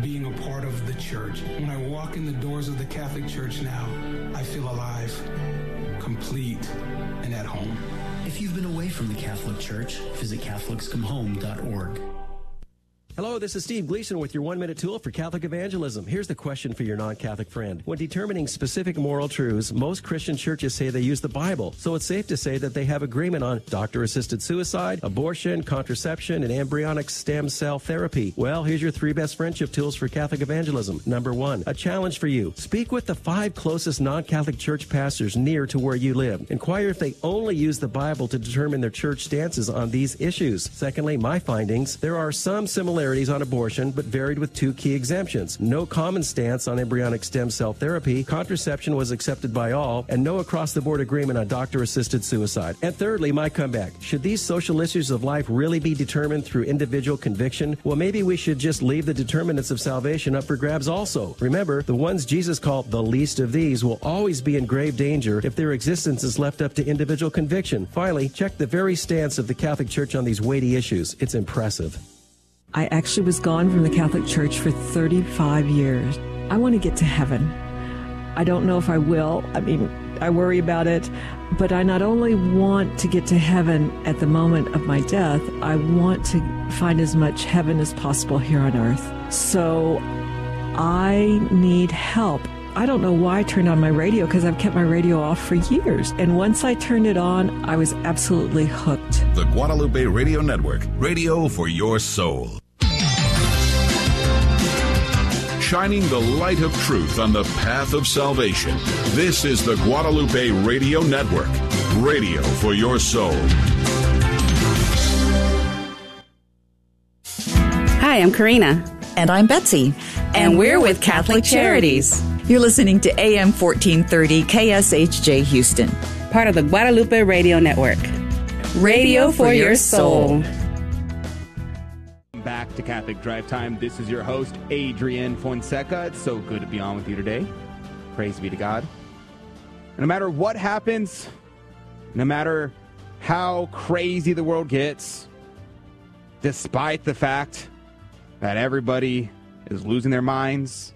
being a part of the church. When I walk in the doors of the Catholic Church now, I feel alive, complete, and at home. If you've been away from the Catholic Church, visit CatholicsComeHome.org. Hello, this is Steve Gleason with your one minute tool for Catholic evangelism. Here's the question for your non Catholic friend. When determining specific moral truths, most Christian churches say they use the Bible, so it's safe to say that they have agreement on doctor assisted suicide, abortion, contraception, and embryonic stem cell therapy. Well, here's your three best friendship tools for Catholic evangelism. Number one, a challenge for you. Speak with the five closest non Catholic church pastors near to where you live. Inquire if they only use the Bible to determine their church stances on these issues. Secondly, my findings there are some similarities on abortion, but varied with two key exemptions. No common stance on embryonic stem cell therapy, contraception was accepted by all, and no across the board agreement on doctor assisted suicide. And thirdly, my comeback. Should these social issues of life really be determined through individual conviction? Well, maybe we should just leave the determinants of salvation up for grabs also. Remember, the ones Jesus called the least of these will always be in grave danger if their existence is left up to individual conviction. Finally, check the very stance of the Catholic Church on these weighty issues. It's impressive. I actually was gone from the Catholic Church for 35 years. I want to get to heaven. I don't know if I will. I mean, I worry about it. But I not only want to get to heaven at the moment of my death, I want to find as much heaven as possible here on earth. So I need help. I don't know why I turned on my radio because I've kept my radio off for years. And once I turned it on, I was absolutely hooked. The Guadalupe Radio Network, radio for your soul. Shining the light of truth on the path of salvation. This is the Guadalupe Radio Network, radio for your soul. Hi, I'm Karina. And I'm Betsy. And, we're with Catholic Charities. You're listening to AM 1430 KSHJ Houston, part of the Guadalupe Radio Network. Radio for your soul. Back to Catholic Drive Time. This is your host, Adrian Fonseca. It's so good to be on with you today. Praise be to God. No matter what happens, no matter how crazy the world gets, despite the fact that everybody is losing their minds,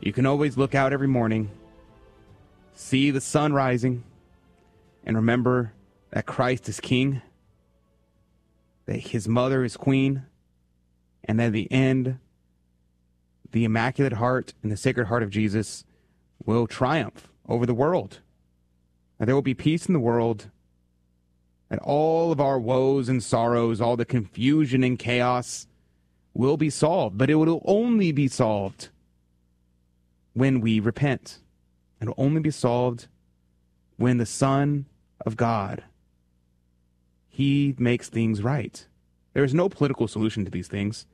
you can always look out every morning, see the sun rising, and remember that Christ is king, that his mother is queen, and at the end, the Immaculate Heart and the Sacred Heart of Jesus will triumph over the world. And there will be peace in the world, and all of our woes and sorrows, all the confusion and chaos will be solved. But it will only be solved when we repent. It will only be solved when the Son of God he makes things right. There is no political solution to these things.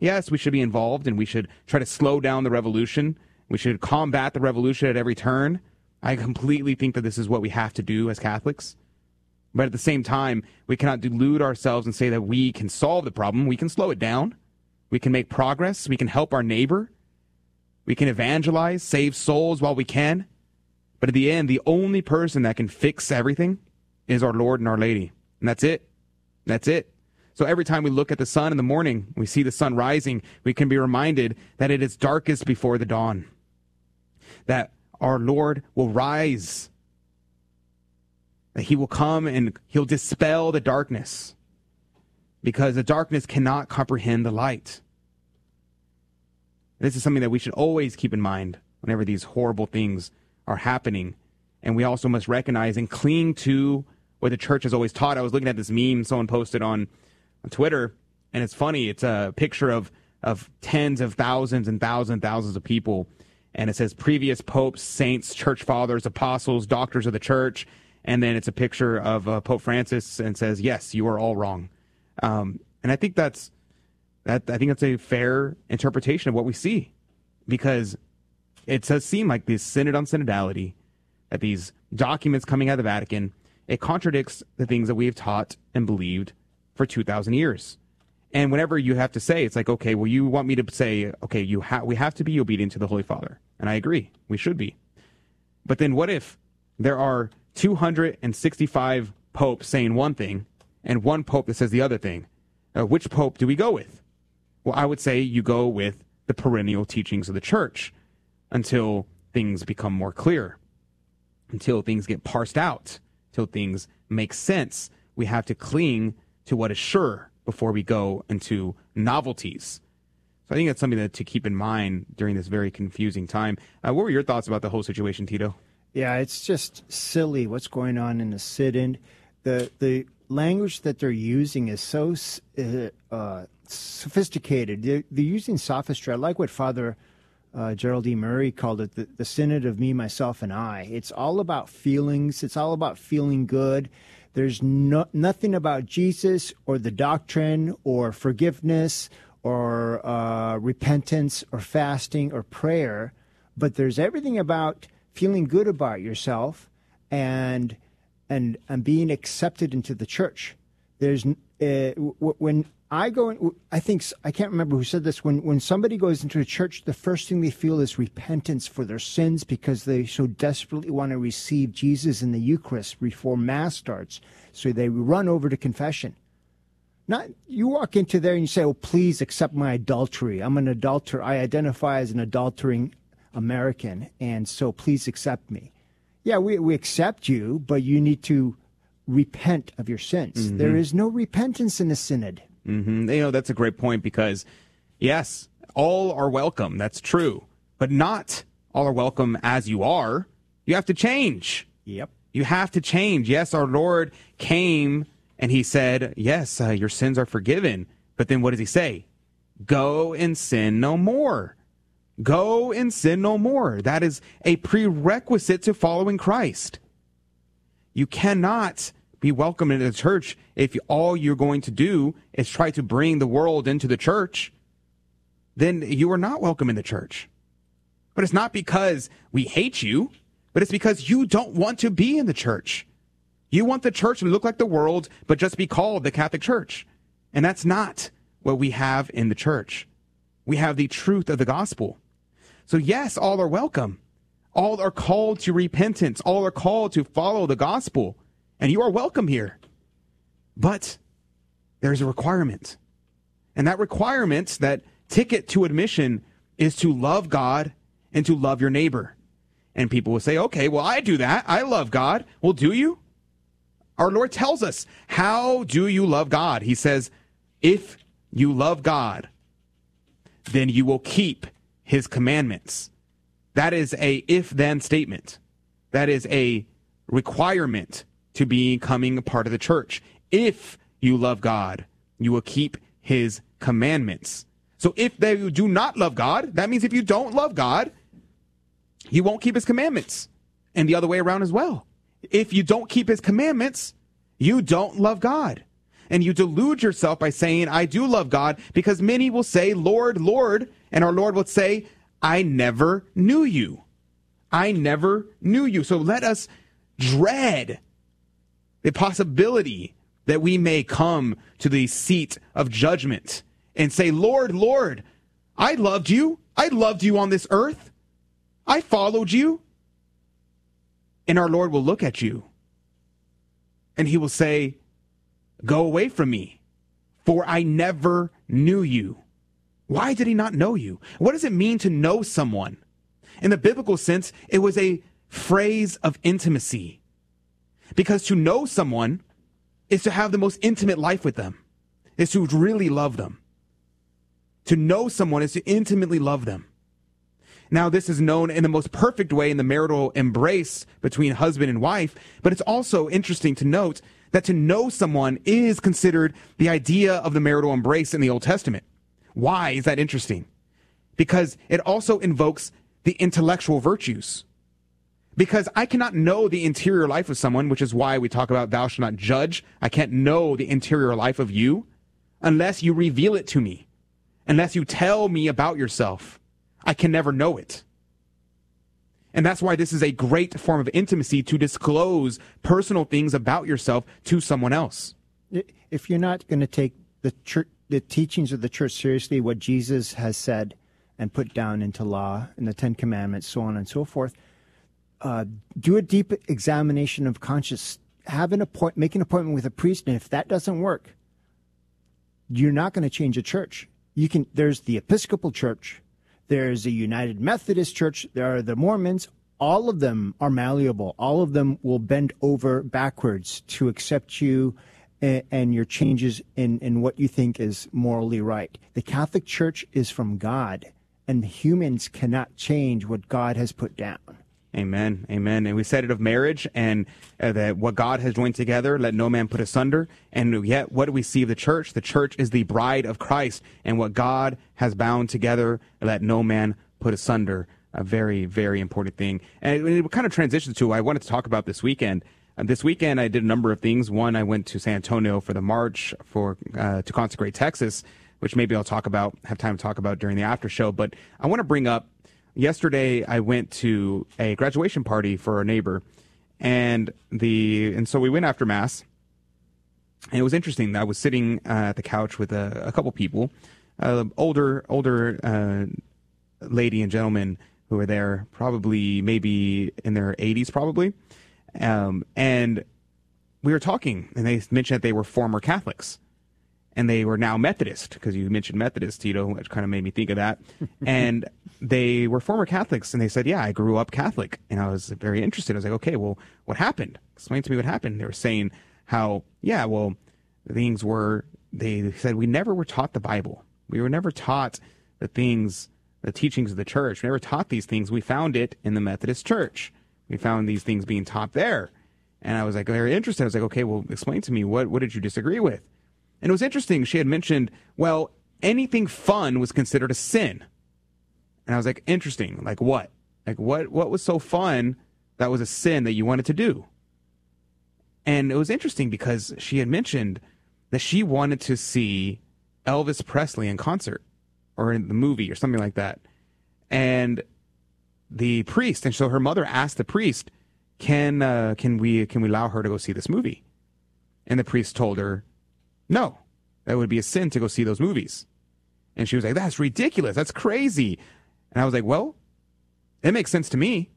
Yes, we should be involved and we should try to slow down the revolution. We should combat the revolution at every turn. I completely think that this is what we have to do as Catholics. But at the same time, we cannot delude ourselves and say that we can solve the problem. We can slow it down. We can make progress. We can help our neighbor. We can evangelize, save souls while we can. But at the end, the only person that can fix everything is our Lord and our Lady. And that's it. That's it. So every time we look at the sun in the morning, we see the sun rising, we can be reminded that it is darkest before the dawn. That our Lord will rise. That he will come and he'll dispel the darkness. Because the darkness cannot comprehend the light. This is something that we should always keep in mind whenever these horrible things are happening. And we also must recognize and cling to what the church has always taught. I was looking at this meme someone posted on, on Twitter, and it's funny. It's a picture of of tens of thousands and thousands and thousands of people, and it says previous popes, saints, church fathers, apostles, doctors of the church, and then it's a picture of uh, Pope Francis and says, "Yes, you are all wrong." Um, and I think that's that. I think that's a fair interpretation of what we see, because it does seem like this synod on synodality, that these documents coming out of the Vatican it contradicts the things that we have taught and believed for 2,000 years. And whenever you have to say, it's like, okay, well, you want me to say, okay, you ha- we have to be obedient to the Holy Father. And I agree, we should be. But then what if there are 265 popes saying one thing and one pope that says the other thing? Uh, which pope do we go with? Well, I would say you go with the perennial teachings of the church until things become more clear, until things get parsed out till things make sense. We have to cling to what is sure before we go into novelties. So I think that's something that to keep in mind during this very confusing time. Uh, what were your thoughts about the whole situation, Tito? Yeah, it's just silly what's going on in the sit-in. The the language that they're using is so uh, uh, sophisticated. They're, they're, using sophistry. I like what Father uh, Gerald E. Murray called it the, the Synod of Me, Myself, and I. It's all about feelings, it's all about feeling good. There's no, nothing about Jesus or the doctrine or forgiveness or uh, repentance or fasting or prayer, but there's everything about feeling good about yourself and and and being accepted into the church. There's uh, when I go. I think I can't remember who said this. When when somebody goes into a church, the first thing they feel is repentance for their sins because they so desperately want to receive Jesus in the Eucharist before Mass starts. So they run over to confession. Not you walk into there and you say, "Oh, please accept my adultery. I'm an adulterer. I identify as an adultering American, and so please accept me." Yeah, we we accept you, but you need to repent of your sins. Mm-hmm. There is no repentance in the synod. Mm-hmm. You know, that's a great point because, yes, all are welcome. That's true. But not all are welcome as you are. You have to change. Yep. You have to change. Yes, our Lord came and he said, Yes, uh, your sins are forgiven. But then what does he say? Go and sin no more. Go and sin no more. That is a prerequisite to following Christ. You cannot be welcome into the church if all you're going to do is try to bring the world into the church, then you are not welcome in the church. But it's not because we hate you, but it's because you don't want to be in the church. You want the church to look like the world, but just be called the Catholic Church. And that's not what we have in the church. We have the truth of the gospel. So, yes, all are welcome. All are called to repentance. All are called to follow the gospel. And you are welcome here. But there's a requirement. And that requirement, that ticket to admission, is to love God and to love your neighbor. And people will say, okay, well, I do that. I love God. Well, do you? Our Lord tells us, how do you love God? He says, if you love God, then you will keep his commandments. That is a if then statement. That is a requirement to becoming a part of the church. If you love God, you will keep his commandments. So if they do not love God, that means if you don't love God, you won't keep his commandments. And the other way around as well. If you don't keep his commandments, you don't love God. And you delude yourself by saying, I do love God, because many will say, Lord, Lord, and our Lord will say, I never knew you. I never knew you. So let us dread the possibility that we may come to the seat of judgment and say, Lord, Lord, I loved you. I loved you on this earth. I followed you. And our Lord will look at you and he will say, Go away from me, for I never knew you. Why did he not know you? What does it mean to know someone? In the biblical sense, it was a phrase of intimacy. Because to know someone is to have the most intimate life with them, is to really love them. To know someone is to intimately love them. Now, this is known in the most perfect way in the marital embrace between husband and wife, but it's also interesting to note that to know someone is considered the idea of the marital embrace in the Old Testament. Why is that interesting? Because it also invokes the intellectual virtues. Because I cannot know the interior life of someone, which is why we talk about thou shalt not judge. I can't know the interior life of you unless you reveal it to me, unless you tell me about yourself. I can never know it. And that's why this is a great form of intimacy to disclose personal things about yourself to someone else. If you're not going to take the church, the teachings of the church seriously, what Jesus has said and put down into law in the Ten Commandments, so on and so forth, uh, do a deep examination of conscience. Have an appoint, make an appointment with a priest, and if that doesn't work, you're not going to change a church. You can. There's the Episcopal Church, there's a United Methodist Church, there are the Mormons. All of them are malleable. All of them will bend over backwards to accept you and, and your changes in, in what you think is morally right. The Catholic Church is from God, and humans cannot change what God has put down. Amen. Amen. And we said it of marriage and uh, that what God has joined together, let no man put asunder. And yet, what do we see of the church? The church is the bride of Christ. And what God has bound together, let no man put asunder. A very, very important thing. And it, kind of transitions to I wanted to talk about this weekend. Uh, this weekend, I did a number of things. One, I went to San Antonio for the march for uh, to consecrate Texas, which maybe I'll talk about, have time to talk about during the after show. But I want to bring up yesterday I went to a graduation party for a neighbor, and the and so we went after mass. And it was interesting. I was sitting uh, at the couch with a, a couple people, uh, older older uh, lady and gentleman who were there, probably maybe in their 80s, probably, um, and we were talking, and they mentioned that they were former Catholics and they were now Methodist because you mentioned Methodist, Tito, which kind of made me think of that. and they were former Catholics, and they said, "Yeah, I grew up Catholic," and I was very interested. I was like, "Okay, well, what happened? Explain to me what happened." They were saying how, yeah, well, things were. They said we never were taught the Bible. We were never taught the things, the teachings of the church. We never taught these things. We found it in the Methodist Church. We found these things being taught there. And I was like very interested. I was like, okay, well, explain to me what what did you disagree with? And it was interesting. She had mentioned, well, anything fun was considered a sin. And I was like, interesting. Like what? Like what? What was so fun that was a sin that you wanted to do? And it was interesting because she had mentioned that she wanted to see Elvis Presley in concert or in the movie or something like that. And the priest, and so her mother asked the priest, "Can uh, can we can we allow her to go see this movie?" And the priest told her, "No, that would be a sin to go see those movies." And she was like, "That's ridiculous. That's crazy." And I was like, "Well, it makes sense to me."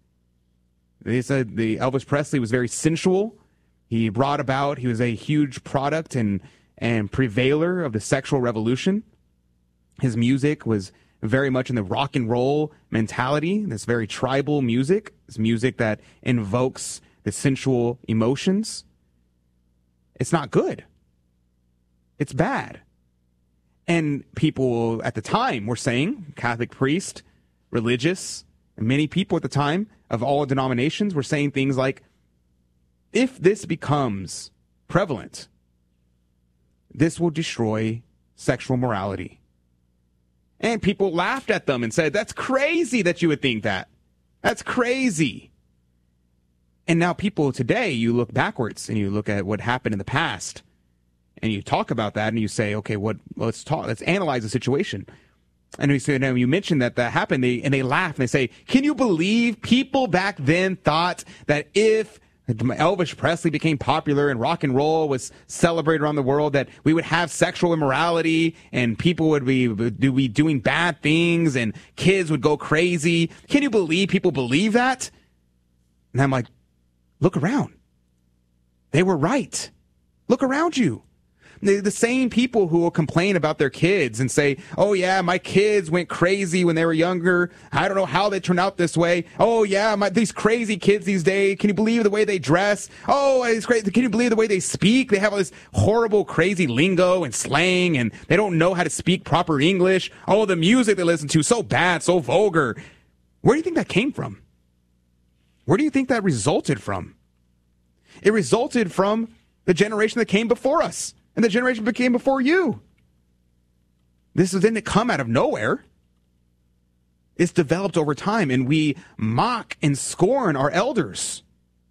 They said the Elvis Presley was very sensual. He brought about. He was a huge product and and prevailer of the sexual revolution. His music was very much in the rock and roll mentality, this very tribal music, this music that invokes the sensual emotions. It's not good. It's bad. And people at the time were saying, Catholic priest, religious, many people at the time of all denominations were saying things like, if this becomes prevalent, this will destroy sexual morality. And people laughed at them and said, That's crazy that you would think that. That's crazy. And now, people today, you look backwards and you look at what happened in the past and you talk about that and you say, okay, what, let's talk, let's analyze the situation. And we say, now you mentioned that that happened, they, and they laugh and they say, can you believe people back then thought that if Elvis Presley became popular and rock and roll was celebrated around the world, that we would have sexual immorality and people would be, would be doing bad things and kids would go crazy. Can you believe people believe that? And I'm like, look around. They were right. Look around you the, same people who will complain about their kids and say, "Oh yeah, my kids went crazy when they were younger. I don't know how they turned out this way. Oh yeah, my, these crazy kids these days. Can you believe the way they dress? Oh, it's crazy. Can you believe the way they speak? They have all this horrible, crazy lingo and slang, and they don't know how to speak proper English. Oh, the music they listen to so bad, so vulgar. Where do you think that came from? Where do you think that resulted from? It resulted from the generation that came before us and the generation became before you. This didn't come out of nowhere. It's developed over time, and we mock and scorn our elders.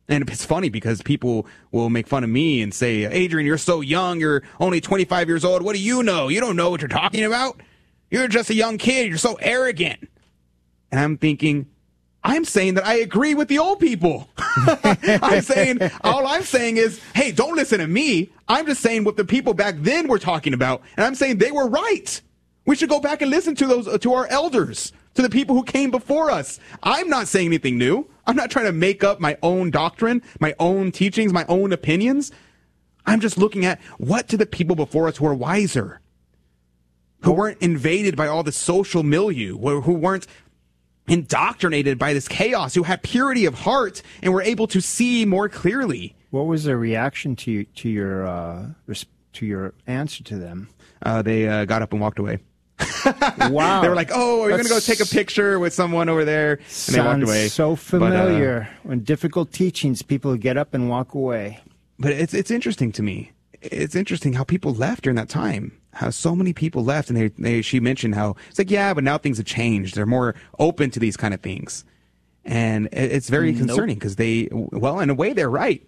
And it's funny because people will make fun of me and say, Adrian, you're so young. You're only 25 years old. What do you know? You don't know what you're talking about. You're just a young kid. You're so arrogant. And I'm thinking, I'm saying that I agree with the old people. I'm saying, all I'm saying is, hey, don't listen to me. I'm just saying what the people back then were talking about. And I'm saying they were right. We should go back and listen to those, uh, to our elders, to the people who came before us. I'm not saying anything new. I'm not trying to make up my own doctrine, my own teachings, my own opinions. I'm just looking at what to the people before us who are wiser, who weren't invaded by all the social milieu, who weren't indoctrinated by this chaos, who had purity of heart and were able to see more clearly. What was their reaction to to your uh, to your answer to them? Uh, they uh, got up and walked away. wow! they were like, "Oh, are you going to go take a picture with someone over there?" And Sounds they walked away. So familiar. But, uh, when difficult teachings, people get up and walk away. But it's it's interesting to me. It's interesting how people left during that time how so many people left and they, they she mentioned how it's like yeah but now things have changed. They're more open to these kind of things. And it's very nope. concerning because they well in a way they're right.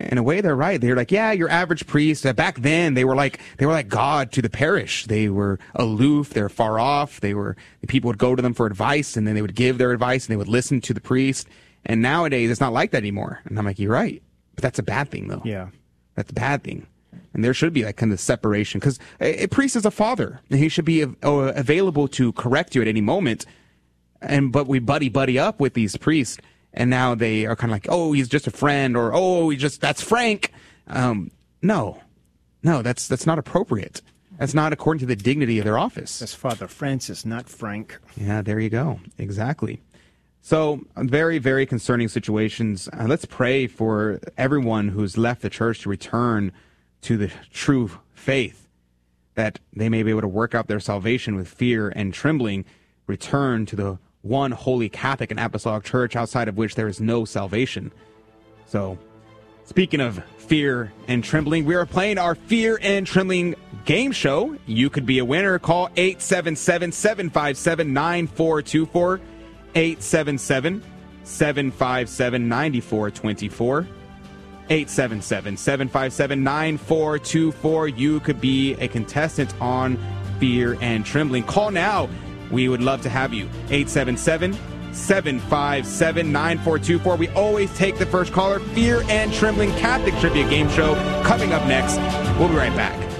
In a way they're right. They're like yeah your average priest uh, back then they were like they were like god to the parish. They were aloof. They're far off. They were people would go to them for advice and then they would give their advice and they would listen to the priest. And nowadays it's not like that anymore. And i'm like you're right. But that's a bad thing though. Yeah. That's a bad thing and there should be that kind of separation because a, a, priest is a father and he should be av- available to correct you at any moment. And but we buddy buddy up with these priests, and now they are kind of like, oh, he's just a friend, or oh, he just that's Frank. Um, no, no, that's that's not appropriate. That's not according to the dignity of their office. That's Father Francis, not Frank. Yeah, there you go. Exactly. So, very, very concerning situations. Uh, let's pray for everyone who's left the church to return to the true faith, that they may be able to work out their salvation with fear and trembling, return to the one holy Catholic and Apostolic Church outside of which there is no salvation. So, speaking of fear and trembling, we are playing our fear and trembling game show. You could be a winner. Call 877 757 9424. 877 757 9424. 877 757 9424. You could be a contestant on Fear and Trembling. Call now. We would love to have you. 877 757 9424. We always take the first caller. Fear and Trembling Catholic Trivia Game Show coming up next. We'll be right back.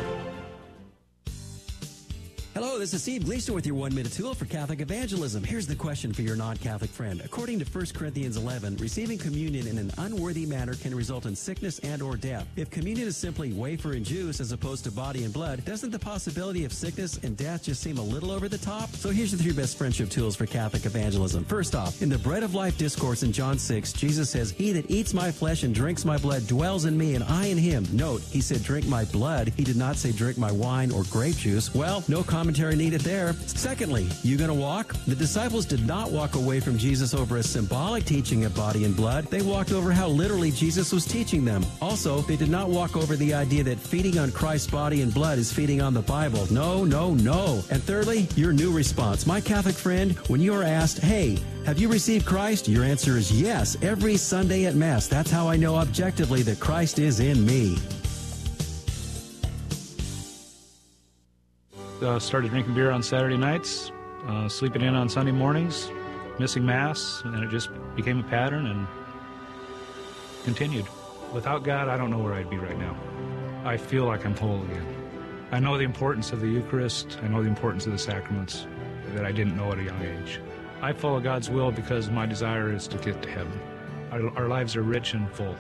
This is Steve Gleason with your one minute tool for Catholic evangelism. Here's the question for your non Catholic friend. According to 1 Corinthians 11, receiving communion in an unworthy manner can result in sickness and or death. If communion is simply wafer and juice as opposed to body and blood, doesn't the possibility of sickness and death just seem a little over the top? So here's the three best friendship tools for Catholic evangelism. First off, in the bread of life discourse in John 6, Jesus says, He that eats my flesh and drinks my blood dwells in me and I in him. Note, he said drink my blood. He did not say drink my wine or grape juice. Well, no commentary needed there. Secondly, you gonna walk? The disciples did not walk away from Jesus over a symbolic teaching of body and blood. They walked over how literally Jesus was teaching them. Also, they did not walk over the idea that feeding on Christ's body and blood is feeding on the Bible. No, no, no. And thirdly, your new response. My Catholic friend, when you are asked, hey, have you received Christ? Your answer is yes, every Sunday at Mass. That's how I know objectively that Christ is in me. Uh, started drinking beer on Saturday nights, uh, sleeping in on Sunday mornings, missing Mass, and it just became a pattern and continued. Without God, I don't know where I'd be right now. I feel like I'm whole again. I know the importance of the Eucharist, I know the importance of the sacraments that I didn't know at a young age. I follow God's will because my desire is to get to heaven. Our, our lives are rich and full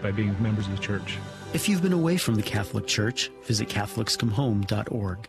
by being members of the church. If you've been away from the Catholic Church, visit CatholicsComeHome.org.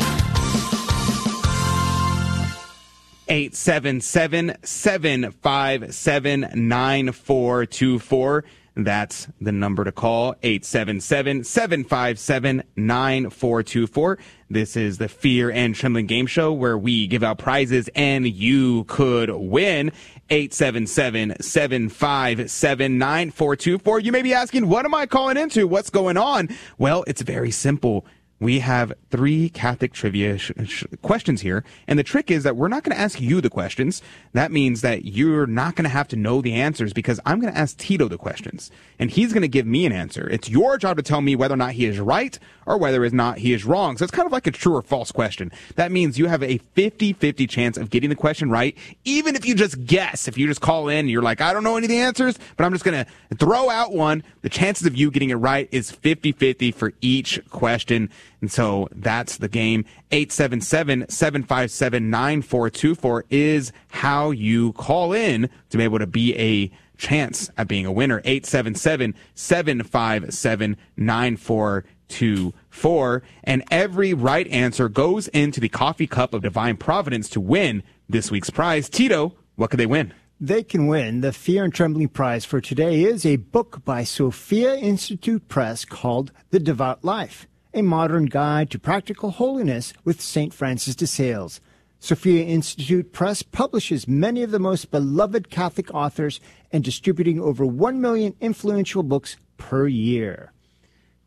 877 757 9424. That's the number to call 877 757 9424. This is the Fear and Trembling Game Show where we give out prizes and you could win. 877 757 9424. You may be asking, what am I calling into? What's going on? Well, it's very simple we have three Catholic trivia sh- sh- questions here. And the trick is that we're not going to ask you the questions. That means that you're not going to have to know the answers because I'm going to ask Tito the questions and he's going to give me an answer. It's your job to tell me whether or not he is right or whether or not he is wrong. So it's kind of like a true or false question. That means you have a 50-50 chance of getting the question right, even if you just guess. If you just call in and you're like, I don't know any of the answers, but I'm just going to throw out one. The chances of you getting it right is 50-50 for each question. And so that's the game. 877-757-9424 is how you call in to be able to be a chance at being a winner. 877-757-9424. And every right answer goes into the coffee cup of divine providence to win this week's prize. Tito, what could they win? They can win. The Fear and Trembling Prize for today is a book by Sophia Institute Press called The Devout Life a modern guide to practical holiness with St. Francis de Sales. Sophia Institute Press publishes many of the most beloved Catholic authors and distributing over 1 million influential books per year.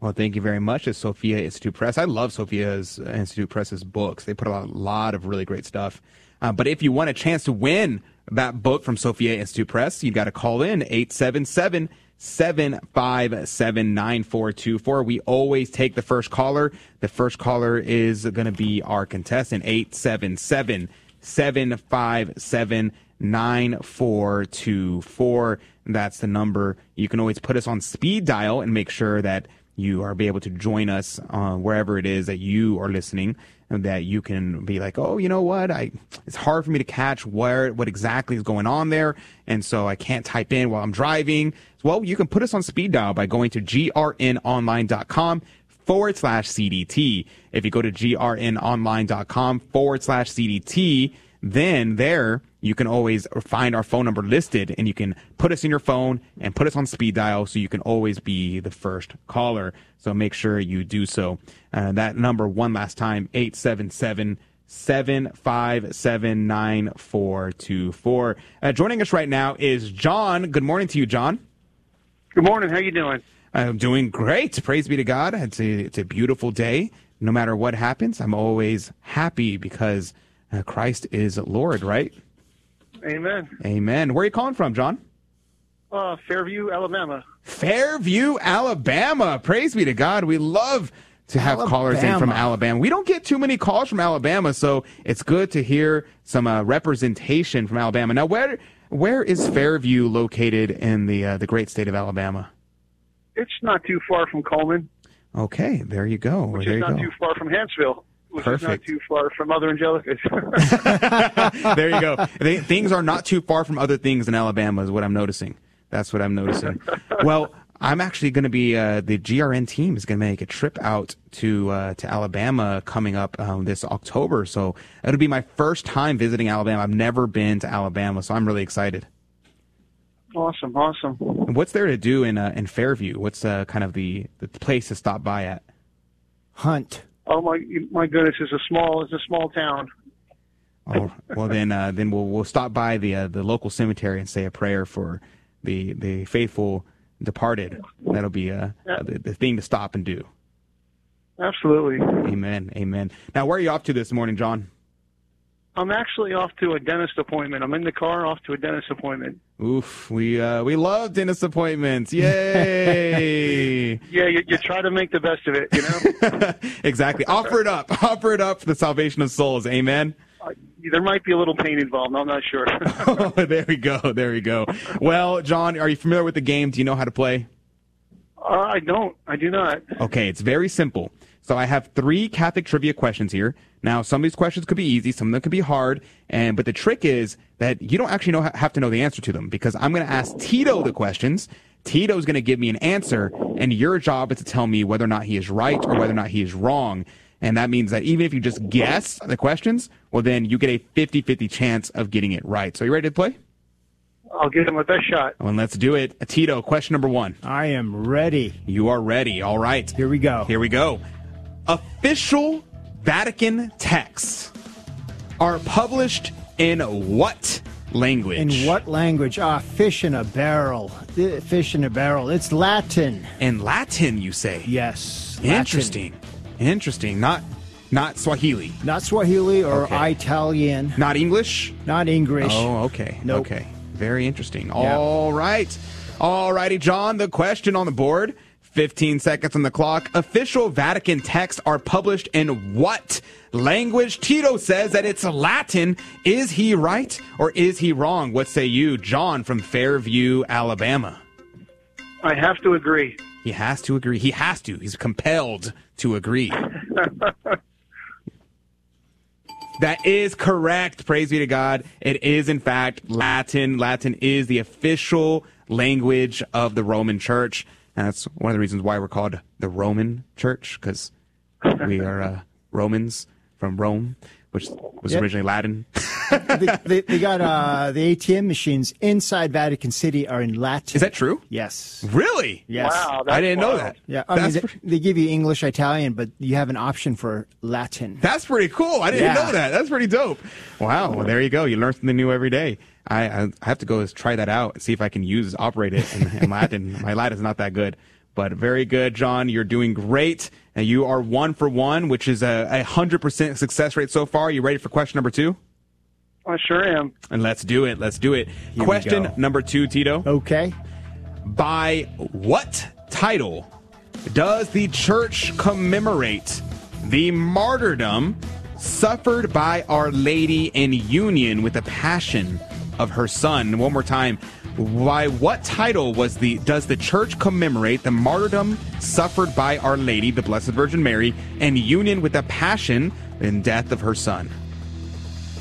Well, thank you very much to Sophia Institute Press. I love Sophia's Institute Press's books. They put out a lot of really great stuff. Uh, but if you want a chance to win that book from Sophia Institute Press, you've got to call in 877- 7579424. We always take the first caller. The first caller is going to be our contestant, 877 757 9424. That's the number. You can always put us on speed dial and make sure that you are be able to join us uh, wherever it is that you are listening that you can be like, oh, you know what? I it's hard for me to catch where what exactly is going on there, and so I can't type in while I'm driving. Well, you can put us on speed dial by going to grnonline.com forward slash CDT. If you go to grnonline.com forward slash CDT, then there you can always find our phone number listed and you can put us in your phone and put us on speed dial so you can always be the first caller. So make sure you do so. Uh, that number one last time, 877 757 9424. Uh, joining us right now is John. Good morning to you, John. Good morning. How you doing? I'm doing great. Praise be to God. It's a, it's a beautiful day. No matter what happens, I'm always happy because uh, Christ is Lord, right? Amen. Amen. Where are you calling from, John? Uh, Fairview, Alabama. Fairview, Alabama. Praise be to God. We love to have callers in from Alabama. Alabama. We don't get too many calls from Alabama, so it's good to hear some uh, representation from Alabama. Now, where where is Fairview located in the uh, the great state of Alabama? It's not too far from Cullman, Okay, there you go. which there is you not go. too far from Hanceville, which is not Perfect. too far from Mother Angelica's. there you go. They, things are not too far from other things in Alabama, is what I'm noticing. That's what I'm noticing. well, I'm actually going to be uh, the GRN team is going to make a trip out to uh, to Alabama coming up um, this October. So it'll be my first time visiting Alabama. I've never been to Alabama, so I'm really excited. awesome, awesome. And What's there to do in uh, in Fairview? What's uh, kind of the the place to stop by at? Hunt. Oh my, my goodness! It's a small, it's a small town. Oh, well then, uh, then we'll we'll stop by the uh, the local cemetery and say a prayer for the the faithful departed. That'll be uh, the, the thing to stop and do. Absolutely. Amen. Amen. Now, where are you off to this morning, John? I'm actually off to a dentist appointment. I'm in the car off to a dentist appointment. Oof, we uh, we love dentist appointments. Yay! Yeah, you, you try to make the best of it, you know. exactly. Offer it up. Offer it up for the salvation of souls. Amen. Uh, there might be a little pain involved. I'm not sure. Oh, there we go. There we go. Well, John, are you familiar with the game? Do you know how to play? uh, I don't. I do not. Okay, it's very simple. So I have three Catholic trivia questions here. Now, some of these questions could be easy, some of them could be hard, and but the trick is that you don't actually know have to know the answer to them because I'm going to ask Tito the questions. Tito's going to give me an answer, and your job is to tell me whether or not he is right or whether or not he is wrong. And that means that even if you just guess the questions, well, then you get a 50 50 chance of getting it right. So, are you ready to play? I'll give him my best shot. Well, let's do it. Tito, question number one. I am ready. You are ready. All right. Here we go. Here we go. Official Vatican texts are published in what language? In what language? Ah, fish in a barrel. Uh, Fish in a barrel. It's Latin. In Latin, you say? Yes. Latin. Interesting. Interesting. Not not Swahili. Not Swahili or Okay. Italian. Not English? Not English. Oh, okay. Nope. Okay. Very interesting. Yeah. All right. All righty, John. The question on the board. 15 seconds on the clock. Official Vatican texts are published in what language? Tito says that it's Latin. Is he right or is he wrong? What say you, John from Fairview, Alabama? I have to agree. He has to agree. He has to. He's compelled to agree. That is correct. Praise be to God. It is, in fact, Latin. Latin is the official language of the Roman Church. And that's one of the reasons why we're called the Roman Church, because we are uh, Romans from Rome, which was Yep. originally Latin. they, they, they got uh, the ATM machines inside Vatican City are in Latin. Is that true? Yes. Really? Yes. Wow, I didn't know that. Yeah, I mean, That's they, they give you English, Italian, but you have an option for Latin. That's pretty cool. I didn't Yeah. know that. That's pretty dope. Wow. Well, there you go. You learn something new every day. I, I, I have to go try that out and see if I can use operate it in, in Latin. My Latin is not that good, but very good, John. You're doing great. And you are one for one, which is a, a hundred percent success rate so far. You ready for question number two? I sure am. And let's do it. Let's do it. we question number two, Tito. Okay. By what title does the church commemorate the martyrdom suffered by Our Lady in union with the passion of her son? One more time. By what title was the does the church commemorate the martyrdom suffered by Our Lady, the Blessed Virgin Mary, in union with the passion and death of her son?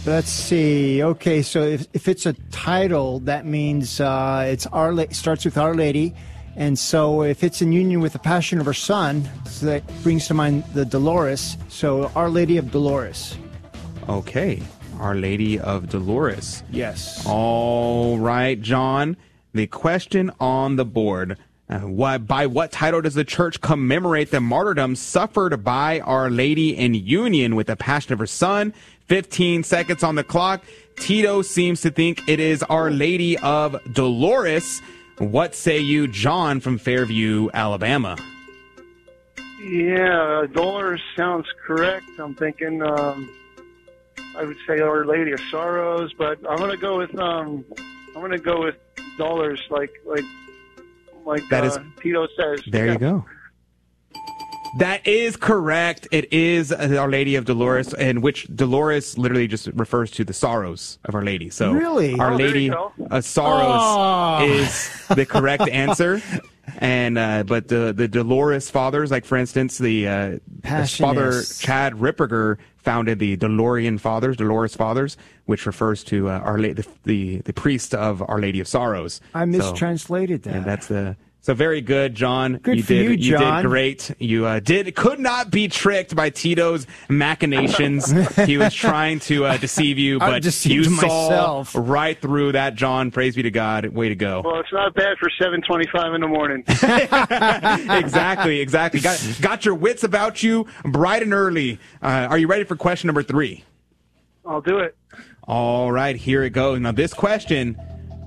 Let's see. Okay, so if, if it's a title, that means uh, it's Our La- starts with Our Lady, and so if it's in union with the Passion of her Son, so that brings to mind the Dolores. So Our Lady of Dolores. Okay. Our Lady of Dolores. Yes. All right, John. The question on the board. Uh, what, by what title does the church commemorate the martyrdom suffered by Our Lady in union with the passion of her son? 15 seconds on the clock. Tito seems to think it is Our Lady of Dolores. What say you, John from Fairview, Alabama? Yeah, Dolores sounds correct. I'm thinking, um, I would say Our Lady of Sorrows, but I'm gonna go with, um, I'm gonna go with Dollars, like, like, like That uh, is- Tito says. There Yeah. you go. That is correct. It is uh, Our Lady of Dolores, and which Dolores literally just refers to the sorrows of Our Lady. So, Really? Our Oh, Lady you of Sorrows Oh. is the correct answer. And uh, but the the Dolores fathers, like for instance, the uh, his father Chad Ripperger founded the Doloran Fathers, Dolores Fathers, which refers to uh, Our La- the, the the priest of Our Lady of Sorrows. I So- mistranslated that. and that's the so very good, John. Good you for did you, John. did great. You uh, did could not be tricked by Tito's machinations. he was trying to uh, deceive you, but deceived you saw myself. right through that. John, praise be to God. Way to go. Well, it's not bad for 7:25 in the morning. exactly, exactly. Got got your wits about you, bright and early. Uh, are you ready for question number three? I'll do it. All right, here it goes. Now, this question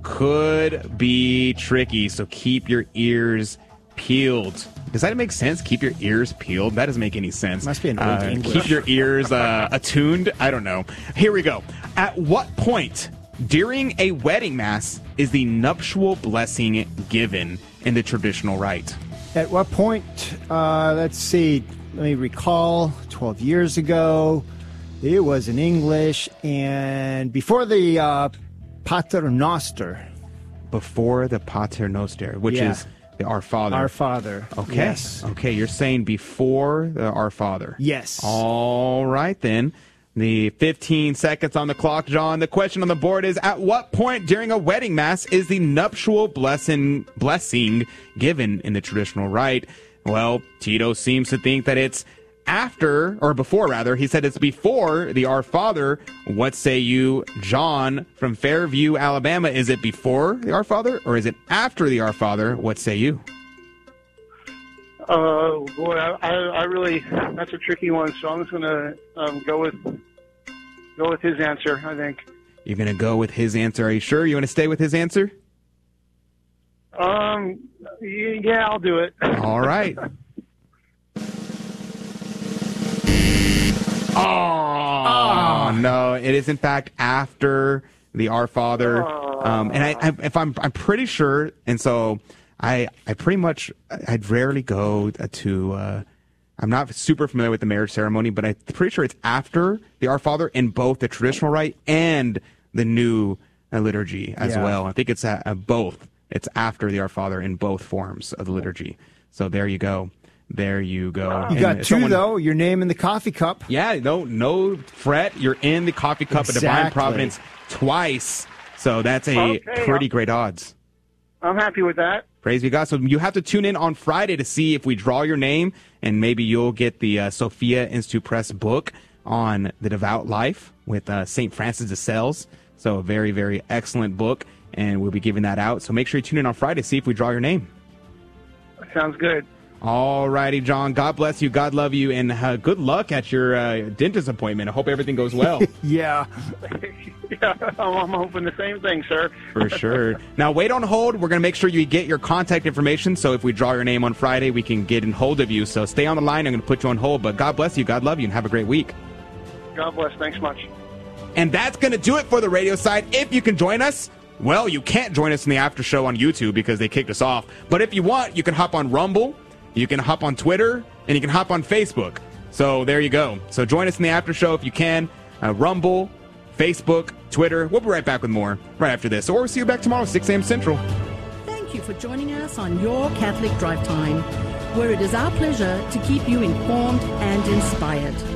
could be tricky, so keep your ears peeled. Does that make sense? Keep your ears peeled? That doesn't make any sense. Must be an old Uh, English. Keep your ears uh, attuned? I don't know. Here we go. At what point during a wedding mass is the nuptial blessing given in the traditional rite? At what point? Uh, let's see. Let me recall. Twelve years ago, it was in English, and before the uh, Pater Noster. Before the Pater Noster, which Yeah. is the Our Father. Our Father. Okay. Yes. Okay, you're saying before the Our Father. Yes. All right then. The 15 seconds on the clock, John. The question on the board is: At what point during a wedding mass is the nuptial blessing blessing given in the traditional rite? Well, Tito seems to think that it's after or before rather he said it's before the our father what say you john from fairview alabama is it before the our father or is it after the our father what say you Uh, boy, I, I, I really that's a tricky one. So I'm just gonna um, go with go with his answer. I think. you're gonna go with his answer are you sure you want to stay with his answer Um, yeah, I'll do it. all right Oh, no! It is in fact after the Our Father, um, and I, I, if I'm, I'm pretty sure, and so I, I pretty much, I'd rarely go to. Uh, I'm not super familiar with the marriage ceremony, but I'm pretty sure it's after the Our Father in both the traditional rite and the new uh, liturgy as Yeah. well. I think it's uh, uh, both. It's after the Our Father in both forms of the liturgy. So there you go. There you go. You And got two someone- though. Your name in the coffee cup. yeah, no, no fret. You're in the coffee cup of divine providence twice. So that's a Okay, pretty uh, great odds. I'm happy with that. Praise be God. So you have to tune in on Friday to see if we draw your name, and maybe you'll get the uh, Sophia Institute Press book on the devout life with uh, St. Francis de Sales. So a very, very excellent book, and we'll be giving that out. So make sure you tune in on Friday to see if we draw your name. Sounds good. All righty, John. God bless you. God love you, and uh, good luck at your uh, dentist appointment. I hope everything goes well. Yeah. yeah, I'm, I'm hoping the same thing, sir. For sure. Now, wait on hold. We're going to make sure you get your contact information. So if we draw your name on Friday, we can get in hold of you. So stay on the line. I'm going to put you on hold. But God bless you. God love you. And have a great week. God bless. Thanks much. And that's going to do it for the radio side. If you can join us, well, you can't join us in the after show on YouTube because they kicked us off. But if you want, you can hop on Rumble, you can hop on Twitter, and you can hop on Facebook. So there you go. So join us in the after show if you can. Uh, Rumble, Facebook, Twitter. We'll be right back with more right after this. Or we'll see you back tomorrow, 6 a.m. Central. Thank you for joining us on Your Catholic Drive Time, where it is our pleasure to keep you informed and inspired.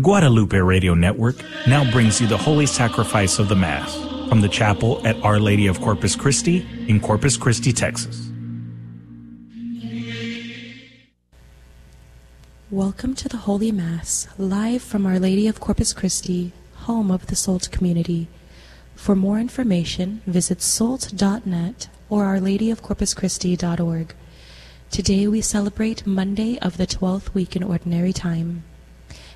The Guadalupe Radio Network now brings you the Holy Sacrifice of the Mass from the chapel at Our Lady of Corpus Christi in Corpus Christi, Texas. Welcome to the Holy Mass, live from Our Lady of Corpus Christi, home of the SOLT community. For more information, visit SOLT.net or OurLadyOfCorpusChristi.org. Today we celebrate Monday of the 12th week in Ordinary Time.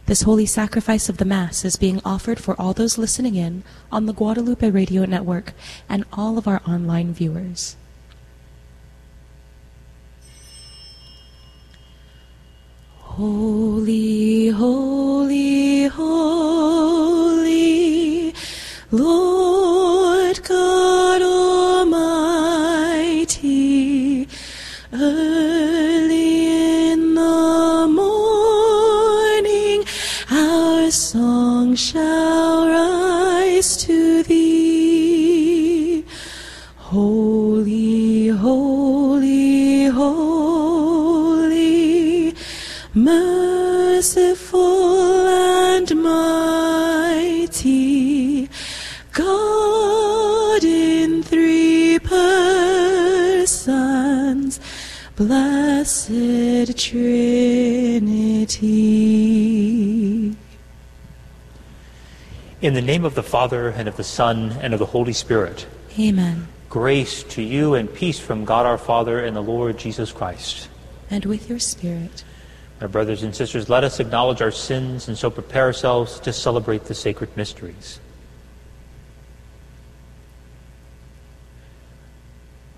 This holy sacrifice of the Mass is being offered for all those listening in on the Guadalupe Radio Network and all of our online viewers. Holy, holy, holy, blessed Trinity. In the name of the Father, and of the Son, and of the Holy Spirit. Amen. Grace to you and peace from God our Father and the Lord Jesus Christ. And with your spirit. My brothers and sisters, let us acknowledge our sins and so prepare ourselves to celebrate the sacred mysteries.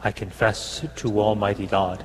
I confess to Almighty God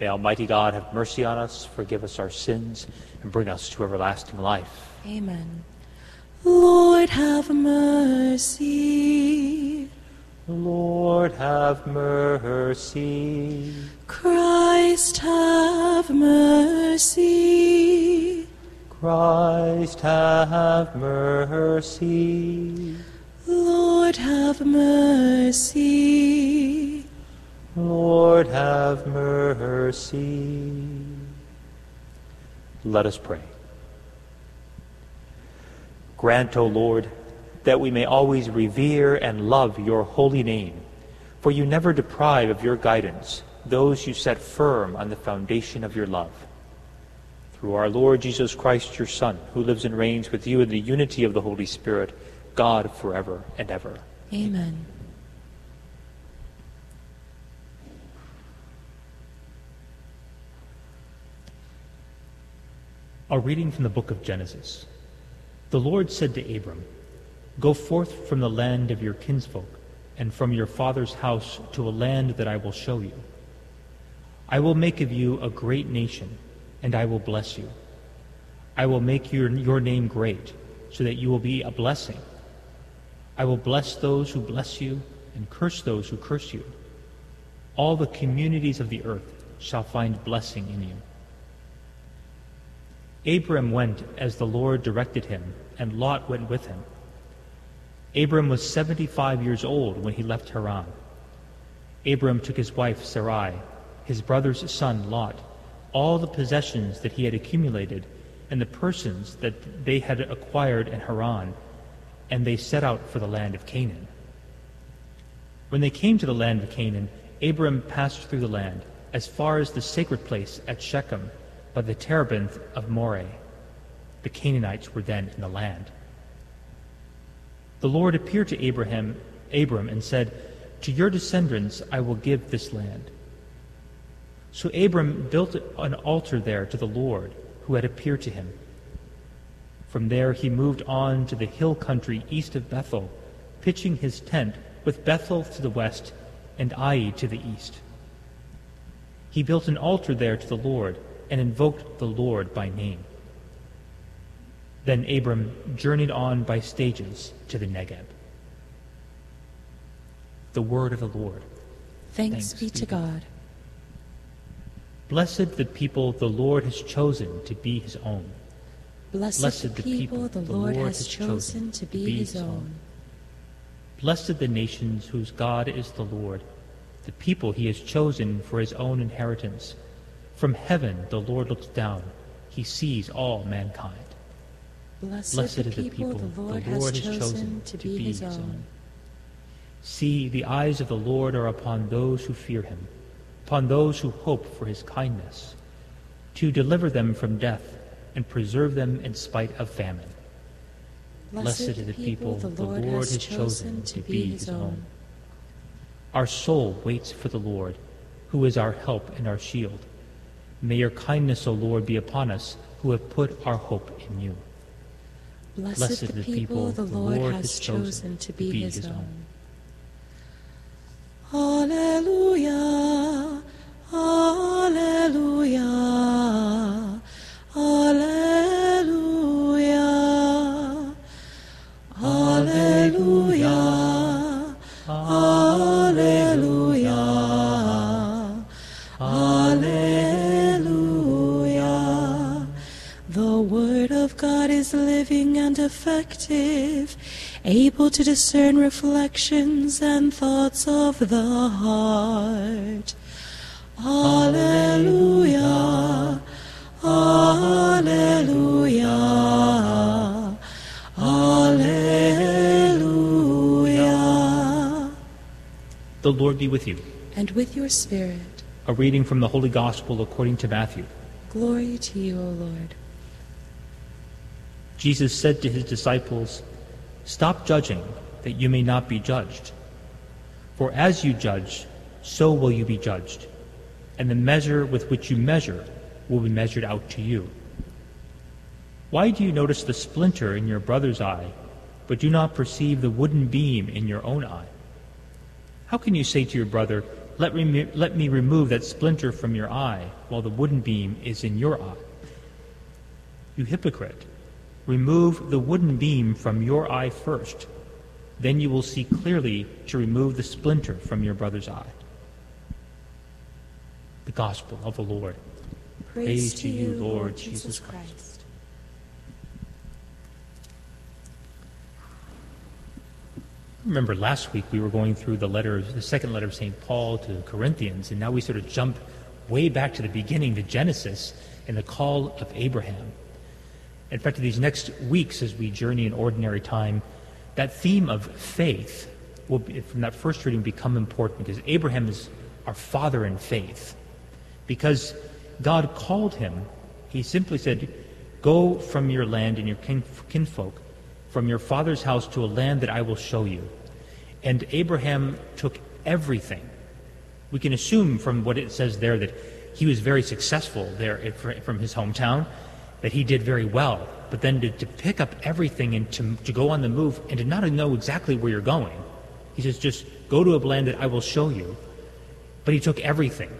May Almighty God have mercy on us, forgive us our sins, and bring us to everlasting life. Amen. Lord have mercy. Lord have mercy. Christ have mercy. Christ have mercy. Lord have mercy. Lord have mercy. Let us pray. Grant, O Lord, that we may always revere and love your holy name, for you never deprive of your guidance those you set firm on the foundation of your love. Through our Lord Jesus Christ, your Son, who lives and reigns with you in the unity of the Holy Spirit, God forever and ever. Amen. A reading from the book of Genesis. The Lord said to Abram, Go forth from the land of your kinsfolk and from your father's house to a land that I will show you. I will make of you a great nation, and I will bless you. I will make your, your name great, so that you will be a blessing. I will bless those who bless you, and curse those who curse you. All the communities of the earth shall find blessing in you. Abram went as the Lord directed him, and Lot went with him. Abram was 75 years old when he left Haran. Abram took his wife Sarai, his brother's son Lot, all the possessions that he had accumulated, and the persons that they had acquired in Haran, and they set out for the land of Canaan. When they came to the land of Canaan, Abram passed through the land as far as the sacred place at Shechem by the terebinth of Moreh. The Canaanites were then in the land. The Lord appeared to Abraham, Abram and said, To your descendants I will give this land. So Abram built an altar there to the Lord who had appeared to him. From there he moved on to the hill country east of Bethel, pitching his tent with Bethel to the west and Ai to the east. He built an altar there to the Lord and invoked the Lord by name. Then Abram journeyed on by stages to the Negeb. the word of the Lord. Thanks, be to God. Blessed the people the Lord has chosen to be his own. Blessed, the people the Lord has chosen to be his own. Blessed the nations whose God is the Lord, the people he has chosen for his own inheritance. From heaven the Lord looks down, he sees all mankind. Blessed, Blessed the are the people people the Lord, the Lord has has chosen to be his own. See, the eyes of the Lord are upon those who fear him, upon those who hope for his kindness, to deliver them from death and preserve them in spite of famine. Blessed are the people the Lord, has chosen to be his own. Our soul waits for the Lord, who is our help and our shield. May your kindness, O Lord, be upon us who have put our hope in you. Blessed, the people the Lord has chosen to be his own. Alleluia, Alleluia, Alleluia, Alleluia, living and effective, able to discern reflections and thoughts of the heart. Alleluia, Alleluia, Alleluia. The Lord be with you. And with your spirit, A reading from the Holy Gospel according to Matthew. glory to you, O Lord. Jesus said to his disciples, Stop judging, that you may not be judged. For as you judge, so will you be judged, and the measure with which you measure will be measured out to you. Why do you notice the splinter in your brother's eye, but do not perceive the wooden beam in your own eye? How can you say to your brother, let me, let me remove that splinter from your eye, while the wooden beam is in your eye? You hypocrite! Remove the wooden beam from your eye first. Then you will see clearly to remove the splinter from your brother's eye. The Gospel of the Lord. Praise, to you, Lord Jesus Christ. Remember last week we were going through the letter, the second letter of St. Paul to Corinthians, and now we sort of jump way back to the beginning, to Genesis, and the call of Abraham. In fact, these next weeks, as we journey in ordinary time, that theme of faith will, be, from that first reading, become important because Abraham is our father in faith. Because God called him, he simply said, Go from your land and your kin- kinfolk, from your father's house to a land that I will show you. And Abraham took everything. We can assume from what it says there that he was very successful there from his hometown that he did very well. But then to, to pick up everything and to, to go on the move and to not know exactly where you're going, he says, just go to a land that I will show you. But he took everything.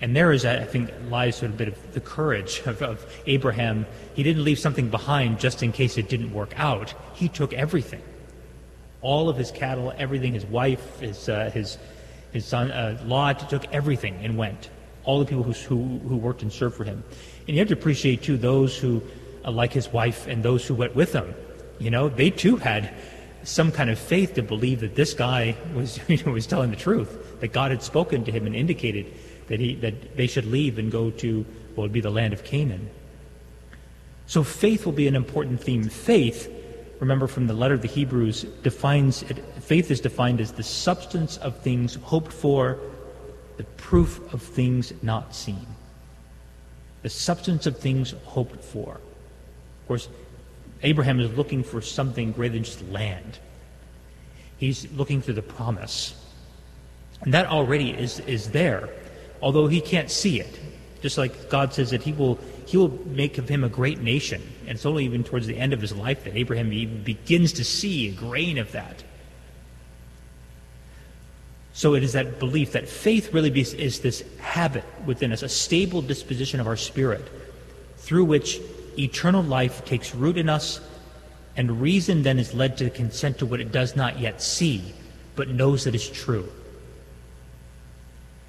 And there is, I think, lies sort of a bit of the courage of, of Abraham. He didn't leave something behind just in case it didn't work out. He took everything. All of his cattle, everything, his wife, his, uh, his, his son, uh, Lot, took everything and went. All the people who, who, who worked and served for him. And you have to appreciate, too, those who, uh, like his wife and those who went with him. You know, they too had some kind of faith to believe that this guy was, you know, was telling the truth, that God had spoken to him and indicated that, he, that they should leave and go to what would be the land of Canaan. So faith will be an important theme. Faith, remember from the letter of the Hebrews, defines it, faith is defined as the substance of things hoped for, the proof of things not seen the substance of things hoped for. Of course, Abraham is looking for something greater than just land. He's looking for the promise. And that already is, is there, although he can't see it. Just like God says that he will, he will make of him a great nation. And it's only even towards the end of his life that Abraham even begins to see a grain of that. So it is that belief that faith really is, is this habit within us, a stable disposition of our spirit, through which eternal life takes root in us, and reason then is led to consent to what it does not yet see, but knows that is true.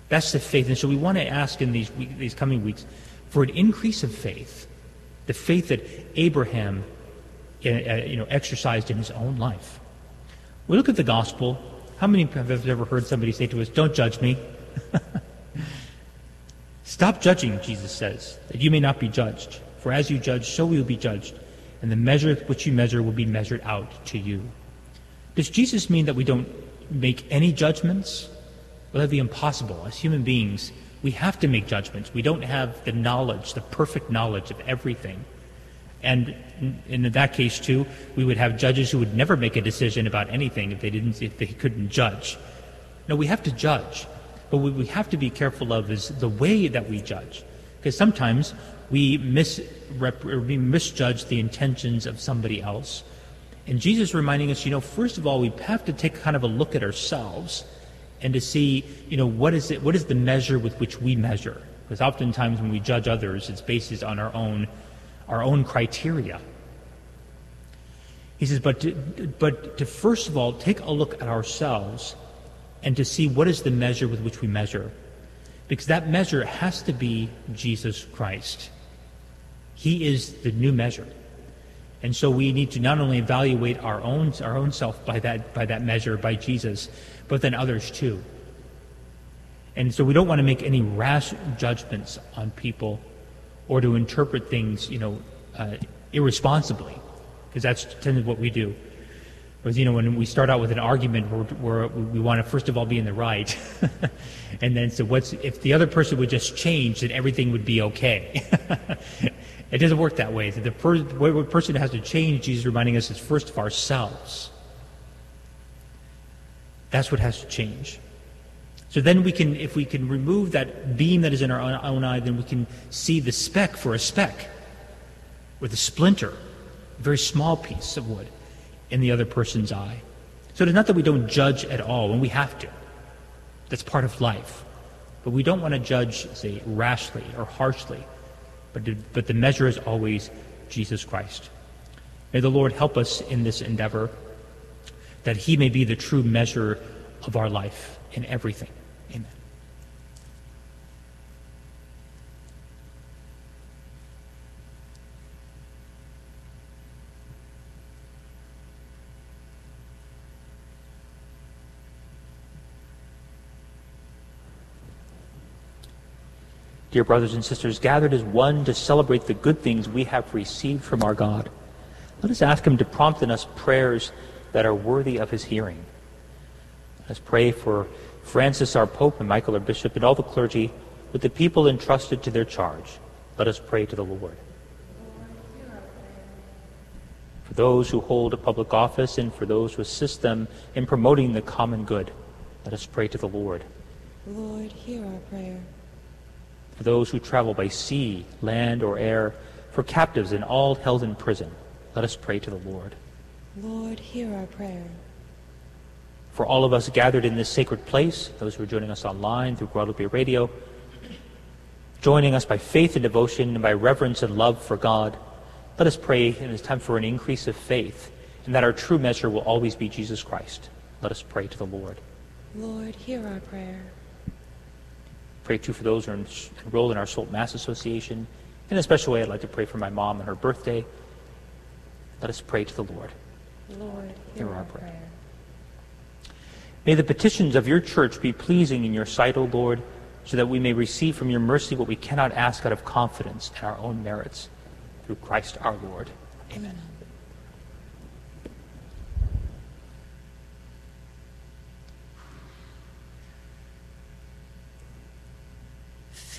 That's the faith. And so we want to ask in these, these coming weeks for an increase of faith, the faith that Abraham uh, uh, you know, exercised in his own life. We look at the gospel. How many have ever heard somebody say to us, Don't judge me? Stop judging, Jesus says, that you may not be judged. For as you judge, so will you be judged, and the measure which you measure will be measured out to you. Does Jesus mean that we don't make any judgments? Well, that'd be impossible. As human beings, we have to make judgments. We don't have the knowledge, the perfect knowledge of everything. And in that case, too, we would have judges who would never make a decision about anything if they didn't, if they couldn't judge. No, we have to judge, but what we have to be careful of is the way that we judge, because sometimes we, mis- we misjudge the intentions of somebody else. And Jesus reminding us, you know, first of all, we have to take kind of a look at ourselves and to see, you know, what is it, what is the measure with which we measure? Because oftentimes when we judge others, it's based on our own, our own criteria. He says, but to, but to first of all take a look at ourselves and to see what is the measure with which we measure. Because that measure has to be Jesus Christ. He is the new measure. And so we need to not only evaluate our own, our own self by that, by that measure, by Jesus, but then others too. And so we don't want to make any rash judgments on people or to interpret things, you know, uh, irresponsibly, because that's tends what we do. Because, you know, when we start out with an argument where, we want to first of all be in the right, and then so what's if the other person would just change, then everything would be okay. it doesn't work that way. The per, what person has to change, Jesus reminding us, is first of ourselves. That's what has to change. So then we can, if we can remove that beam that is in our own eye, then we can see the speck for a speck, or the splinter, a very small piece of wood, in the other person's eye. So it's not that we don't judge at all, and we have to. That's part of life. But we don't want to judge, say, rashly or harshly. But, to, but the measure is always Jesus Christ. May the Lord help us in this endeavor that He may be the true measure of our life in everything. Amen. Dear brothers and sisters, gathered as one to celebrate the good things we have received from our God, let us ask Him to prompt in us prayers that are worthy of his hearing. Let us pray for Francis, our Pope, and Michael, our Bishop, and all the clergy, with the people entrusted to their charge. Let us pray to the Lord. For those who hold a public office and for those who assist them in promoting the common good, let us pray to the Lord. Lord, hear our prayer. For those who travel by sea, land, or air, for captives and all held in prison, let us pray to the Lord. Lord, hear our prayer. For all of us gathered in this sacred place, those who are joining us online through Guadalupe Radio, joining us by faith and devotion and by reverence and love for God, let us pray in this time for an increase of faith and that our true measure will always be Jesus Christ. Let us pray to the Lord. Lord, hear our prayer. Pray too for those who are enrolled in our Salt Mass Association. In a special way, I'd like to pray for my mom and her birthday. Let us pray to the Lord. Lord, hear our prayer. May the petitions of your church be pleasing in your sight, O Lord, so that we may receive from your mercy what we cannot ask out of confidence in our own merits. Through Christ our Lord. Amen.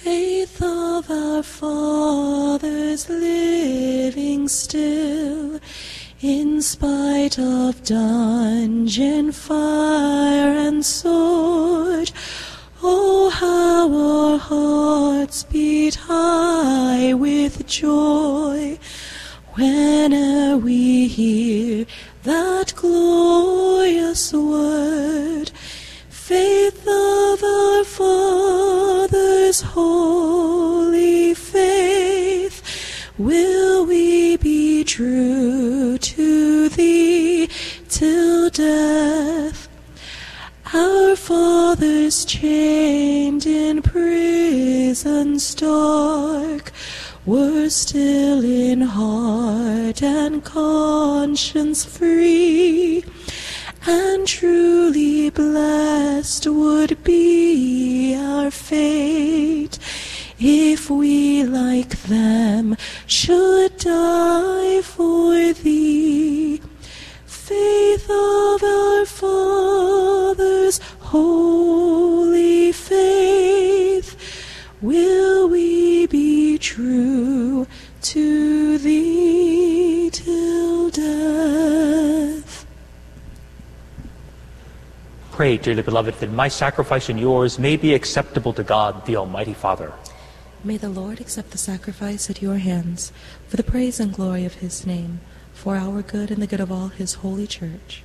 Faith of our fathers living still in spite of dungeon, fire, and sword, oh, how our hearts beat high with joy whene'er we hear that glorious word. Faith of our fathers, holy faith, will we be true to thee till death? Our fathers chained in prison dark were still in heart and conscience free, and truly blessed would be our fate if we like them should die for thee. Faith of our fathers, holy Pray, dearly beloved, that my sacrifice and yours may be acceptable to God, the Almighty Father. May the Lord accept the sacrifice at your hands for the praise and glory of his name, for our good and the good of all his holy church.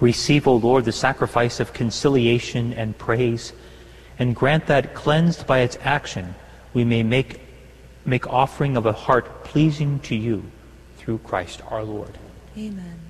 Receive, O Lord, the sacrifice of conciliation and praise, and grant that, cleansed by its action, we may make, make offering of a heart pleasing to you through Christ our Lord. Amen.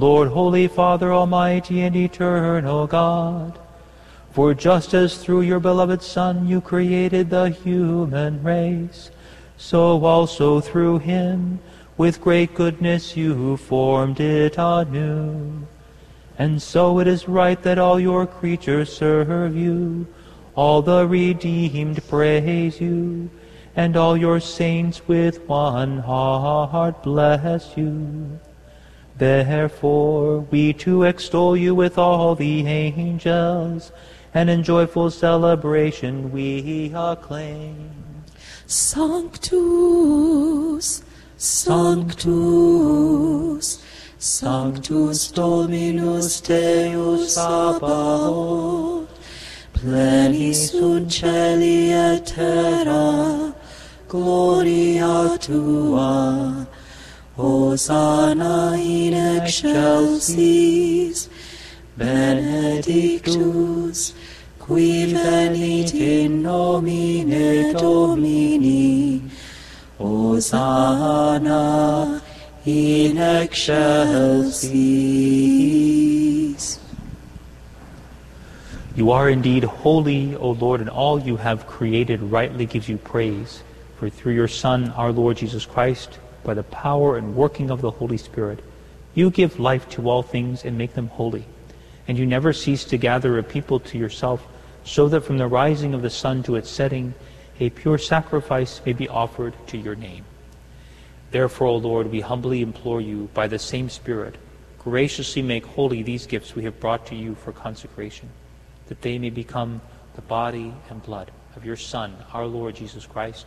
Lord, Holy Father, Almighty and Eternal God. For just as through your beloved Son you created the human race, so also through him, with great goodness you formed it anew. And so it is right that all your creatures serve you, all the redeemed praise you, and all your saints with one heart bless you. Therefore we too extol you with all the angels, and in joyful celebration we acclaim. Sanctus, Sanctus, Sanctus Dominus Deus Sabaoth, plenis sunt celi et terra, gloria tua, Hosanna in excelsis, benedictus, qui venit in nomine Domini, Hosanna in excelsis. You are indeed holy, O Lord, and all you have created rightly gives you praise. For through your Son, our Lord Jesus Christ, by the power and working of the Holy Spirit, you give life to all things and make them holy. And you never cease to gather a people to yourself, so that from the rising of the sun to its setting, a pure sacrifice may be offered to your name. Therefore, O Lord, we humbly implore you, by the same Spirit, graciously make holy these gifts we have brought to you for consecration, that they may become the body and blood of your Son, our Lord Jesus Christ,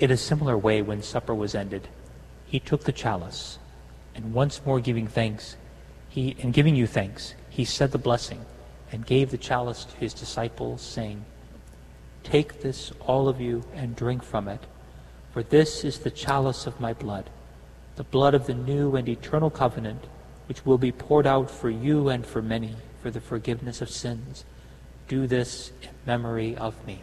In a similar way, when supper was ended, he took the chalice, and once more giving thanks, he and giving you thanks, he said the blessing, and gave the chalice to his disciples, saying, Take this, all of you, and drink from it, for this is the chalice of my blood, the blood of the new and eternal covenant, which will be poured out for you and for many for the forgiveness of sins. Do this in memory of me.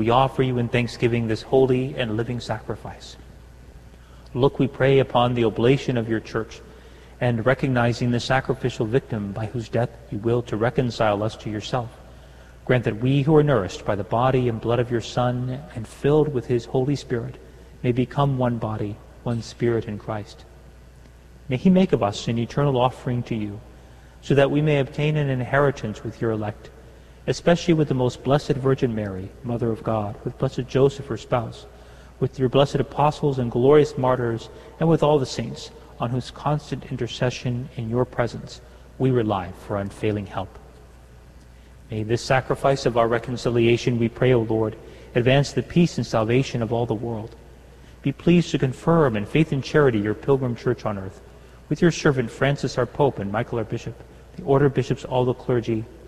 we offer you in thanksgiving this holy and living sacrifice. Look, we pray, upon the oblation of your church, and recognizing the sacrificial victim by whose death you will to reconcile us to yourself. Grant that we who are nourished by the body and blood of your Son and filled with his Holy Spirit may become one body, one spirit in Christ. May he make of us an eternal offering to you, so that we may obtain an inheritance with your elect, especially with the most blessed Virgin Mary, Mother of God, with blessed Joseph, her spouse, with your blessed apostles and glorious martyrs, and with all the saints, on whose constant intercession in your presence we rely for unfailing help. May this sacrifice of our reconciliation, we pray, O Lord, advance the peace and salvation of all the world. Be pleased to confirm in faith and charity your pilgrim church on earth, with your servant Francis our Pope and Michael our Bishop, the order of bishops, all the clergy,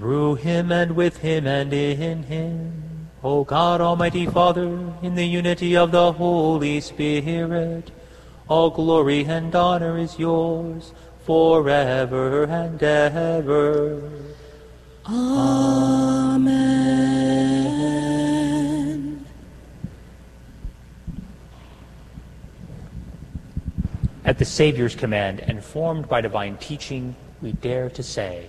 Through him and with him and in him, O God Almighty Father, in the unity of the Holy Spirit, all glory and honor is yours forever and ever. Amen. At the Savior's command and formed by divine teaching, we dare to say,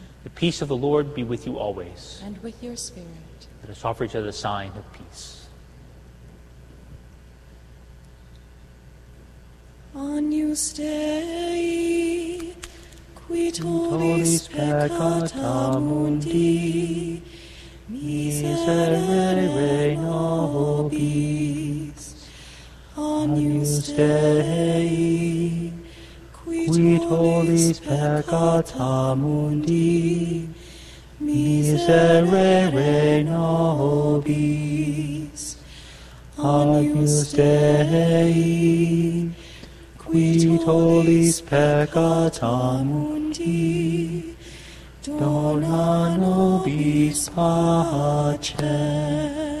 The peace of the Lord be with you always. And with your spirit. Let us offer each other the sign of peace. Agnus Dei, qui tollis tollis peccata mundi, miserere nobis. Agnus Dei, quid olis peccata mundi, miserere nobis. Agnus Dei, quid olis peccata mundi, dona nobis pacem.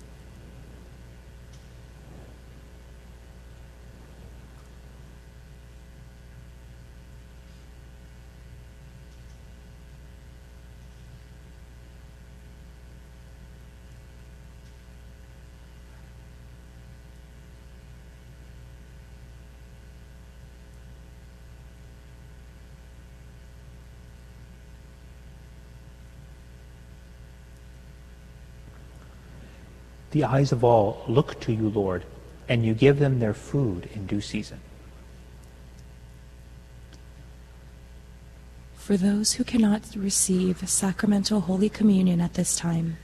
The eyes of all look to you, Lord, and you give them their food in due season. For those who cannot receive sacramental Holy Communion at this time,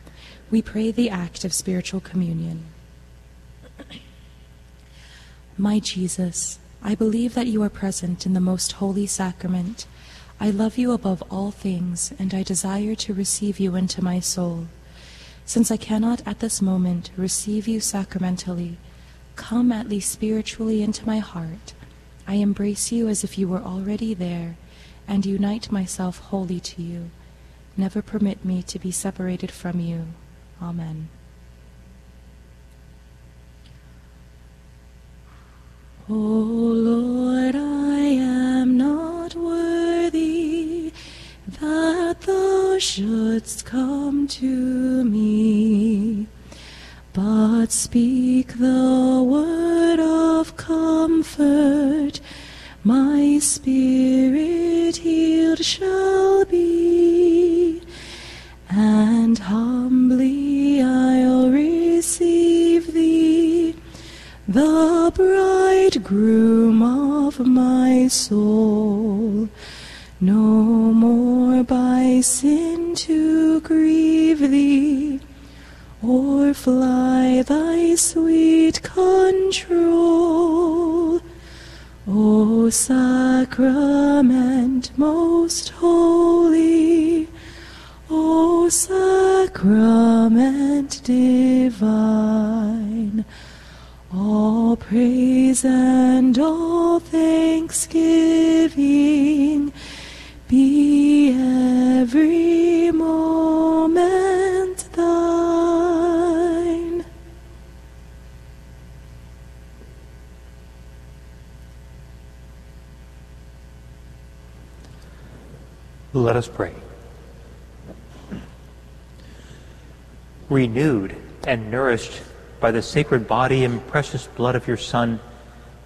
we pray the act of spiritual communion. My Jesus, I believe that you are present in the most holy sacrament. I love you above all things, and I desire to receive you into my soul. Since I cannot at this moment receive you sacramentally, come at least spiritually into my heart. I embrace you as if you were already there, and unite myself wholly to you. Never permit me to be separated from you. Amen. O Lord, I am not shouldst come to me, but speak the word of comfort, my spirit healed shall be, and humbly I'll receive thee the bridegroom of my soul. No more by sin to grieve thee, or fly thy sweet control. O sacrament most holy, O sacrament divine, all praise and all thanksgiving be every moment thine. Let us pray. Renewed and nourished by the sacred body and precious blood of your Son,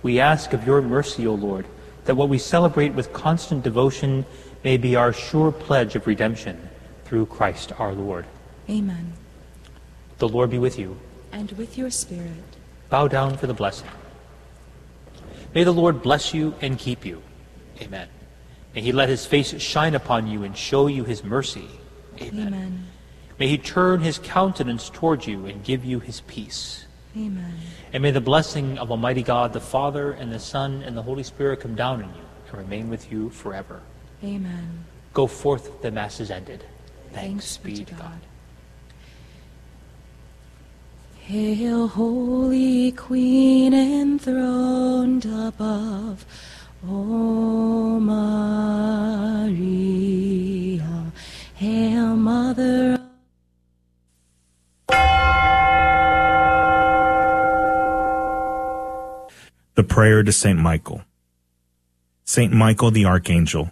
we ask of your mercy, O Lord, that what we celebrate with constant devotion may be our sure pledge of redemption through Christ our Lord. Amen. The Lord be with you. And with your spirit. Bow down for the blessing. May the Lord bless you and keep you. Amen. May he let his face shine upon you and show you his mercy. Amen. Amen. May he turn his countenance toward you and give you his peace. Amen. And may the blessing of Almighty God, the Father, and the Son, and the Holy Spirit come down on you and remain with you forever. Amen. Go forth, the Mass is ended. Thanks, be to God. Hail, Holy Queen, enthroned above. O Maria, Hail, Mother of The prayer to Saint Michael. Saint Michael the Archangel,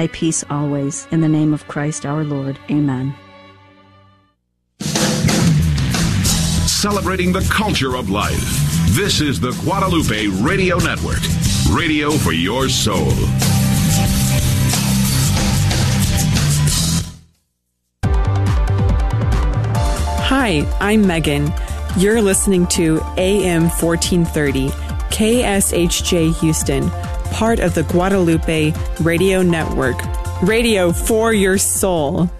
thy peace always. In the name of Christ our Lord. Amen. Celebrating the culture of life. This is the Guadalupe Radio Network. Radio for your soul. Hi, I'm Megan. You're listening to AM 1430, KSHJ Houston, part of the Guadalupe Radio Network. Radio for your soul.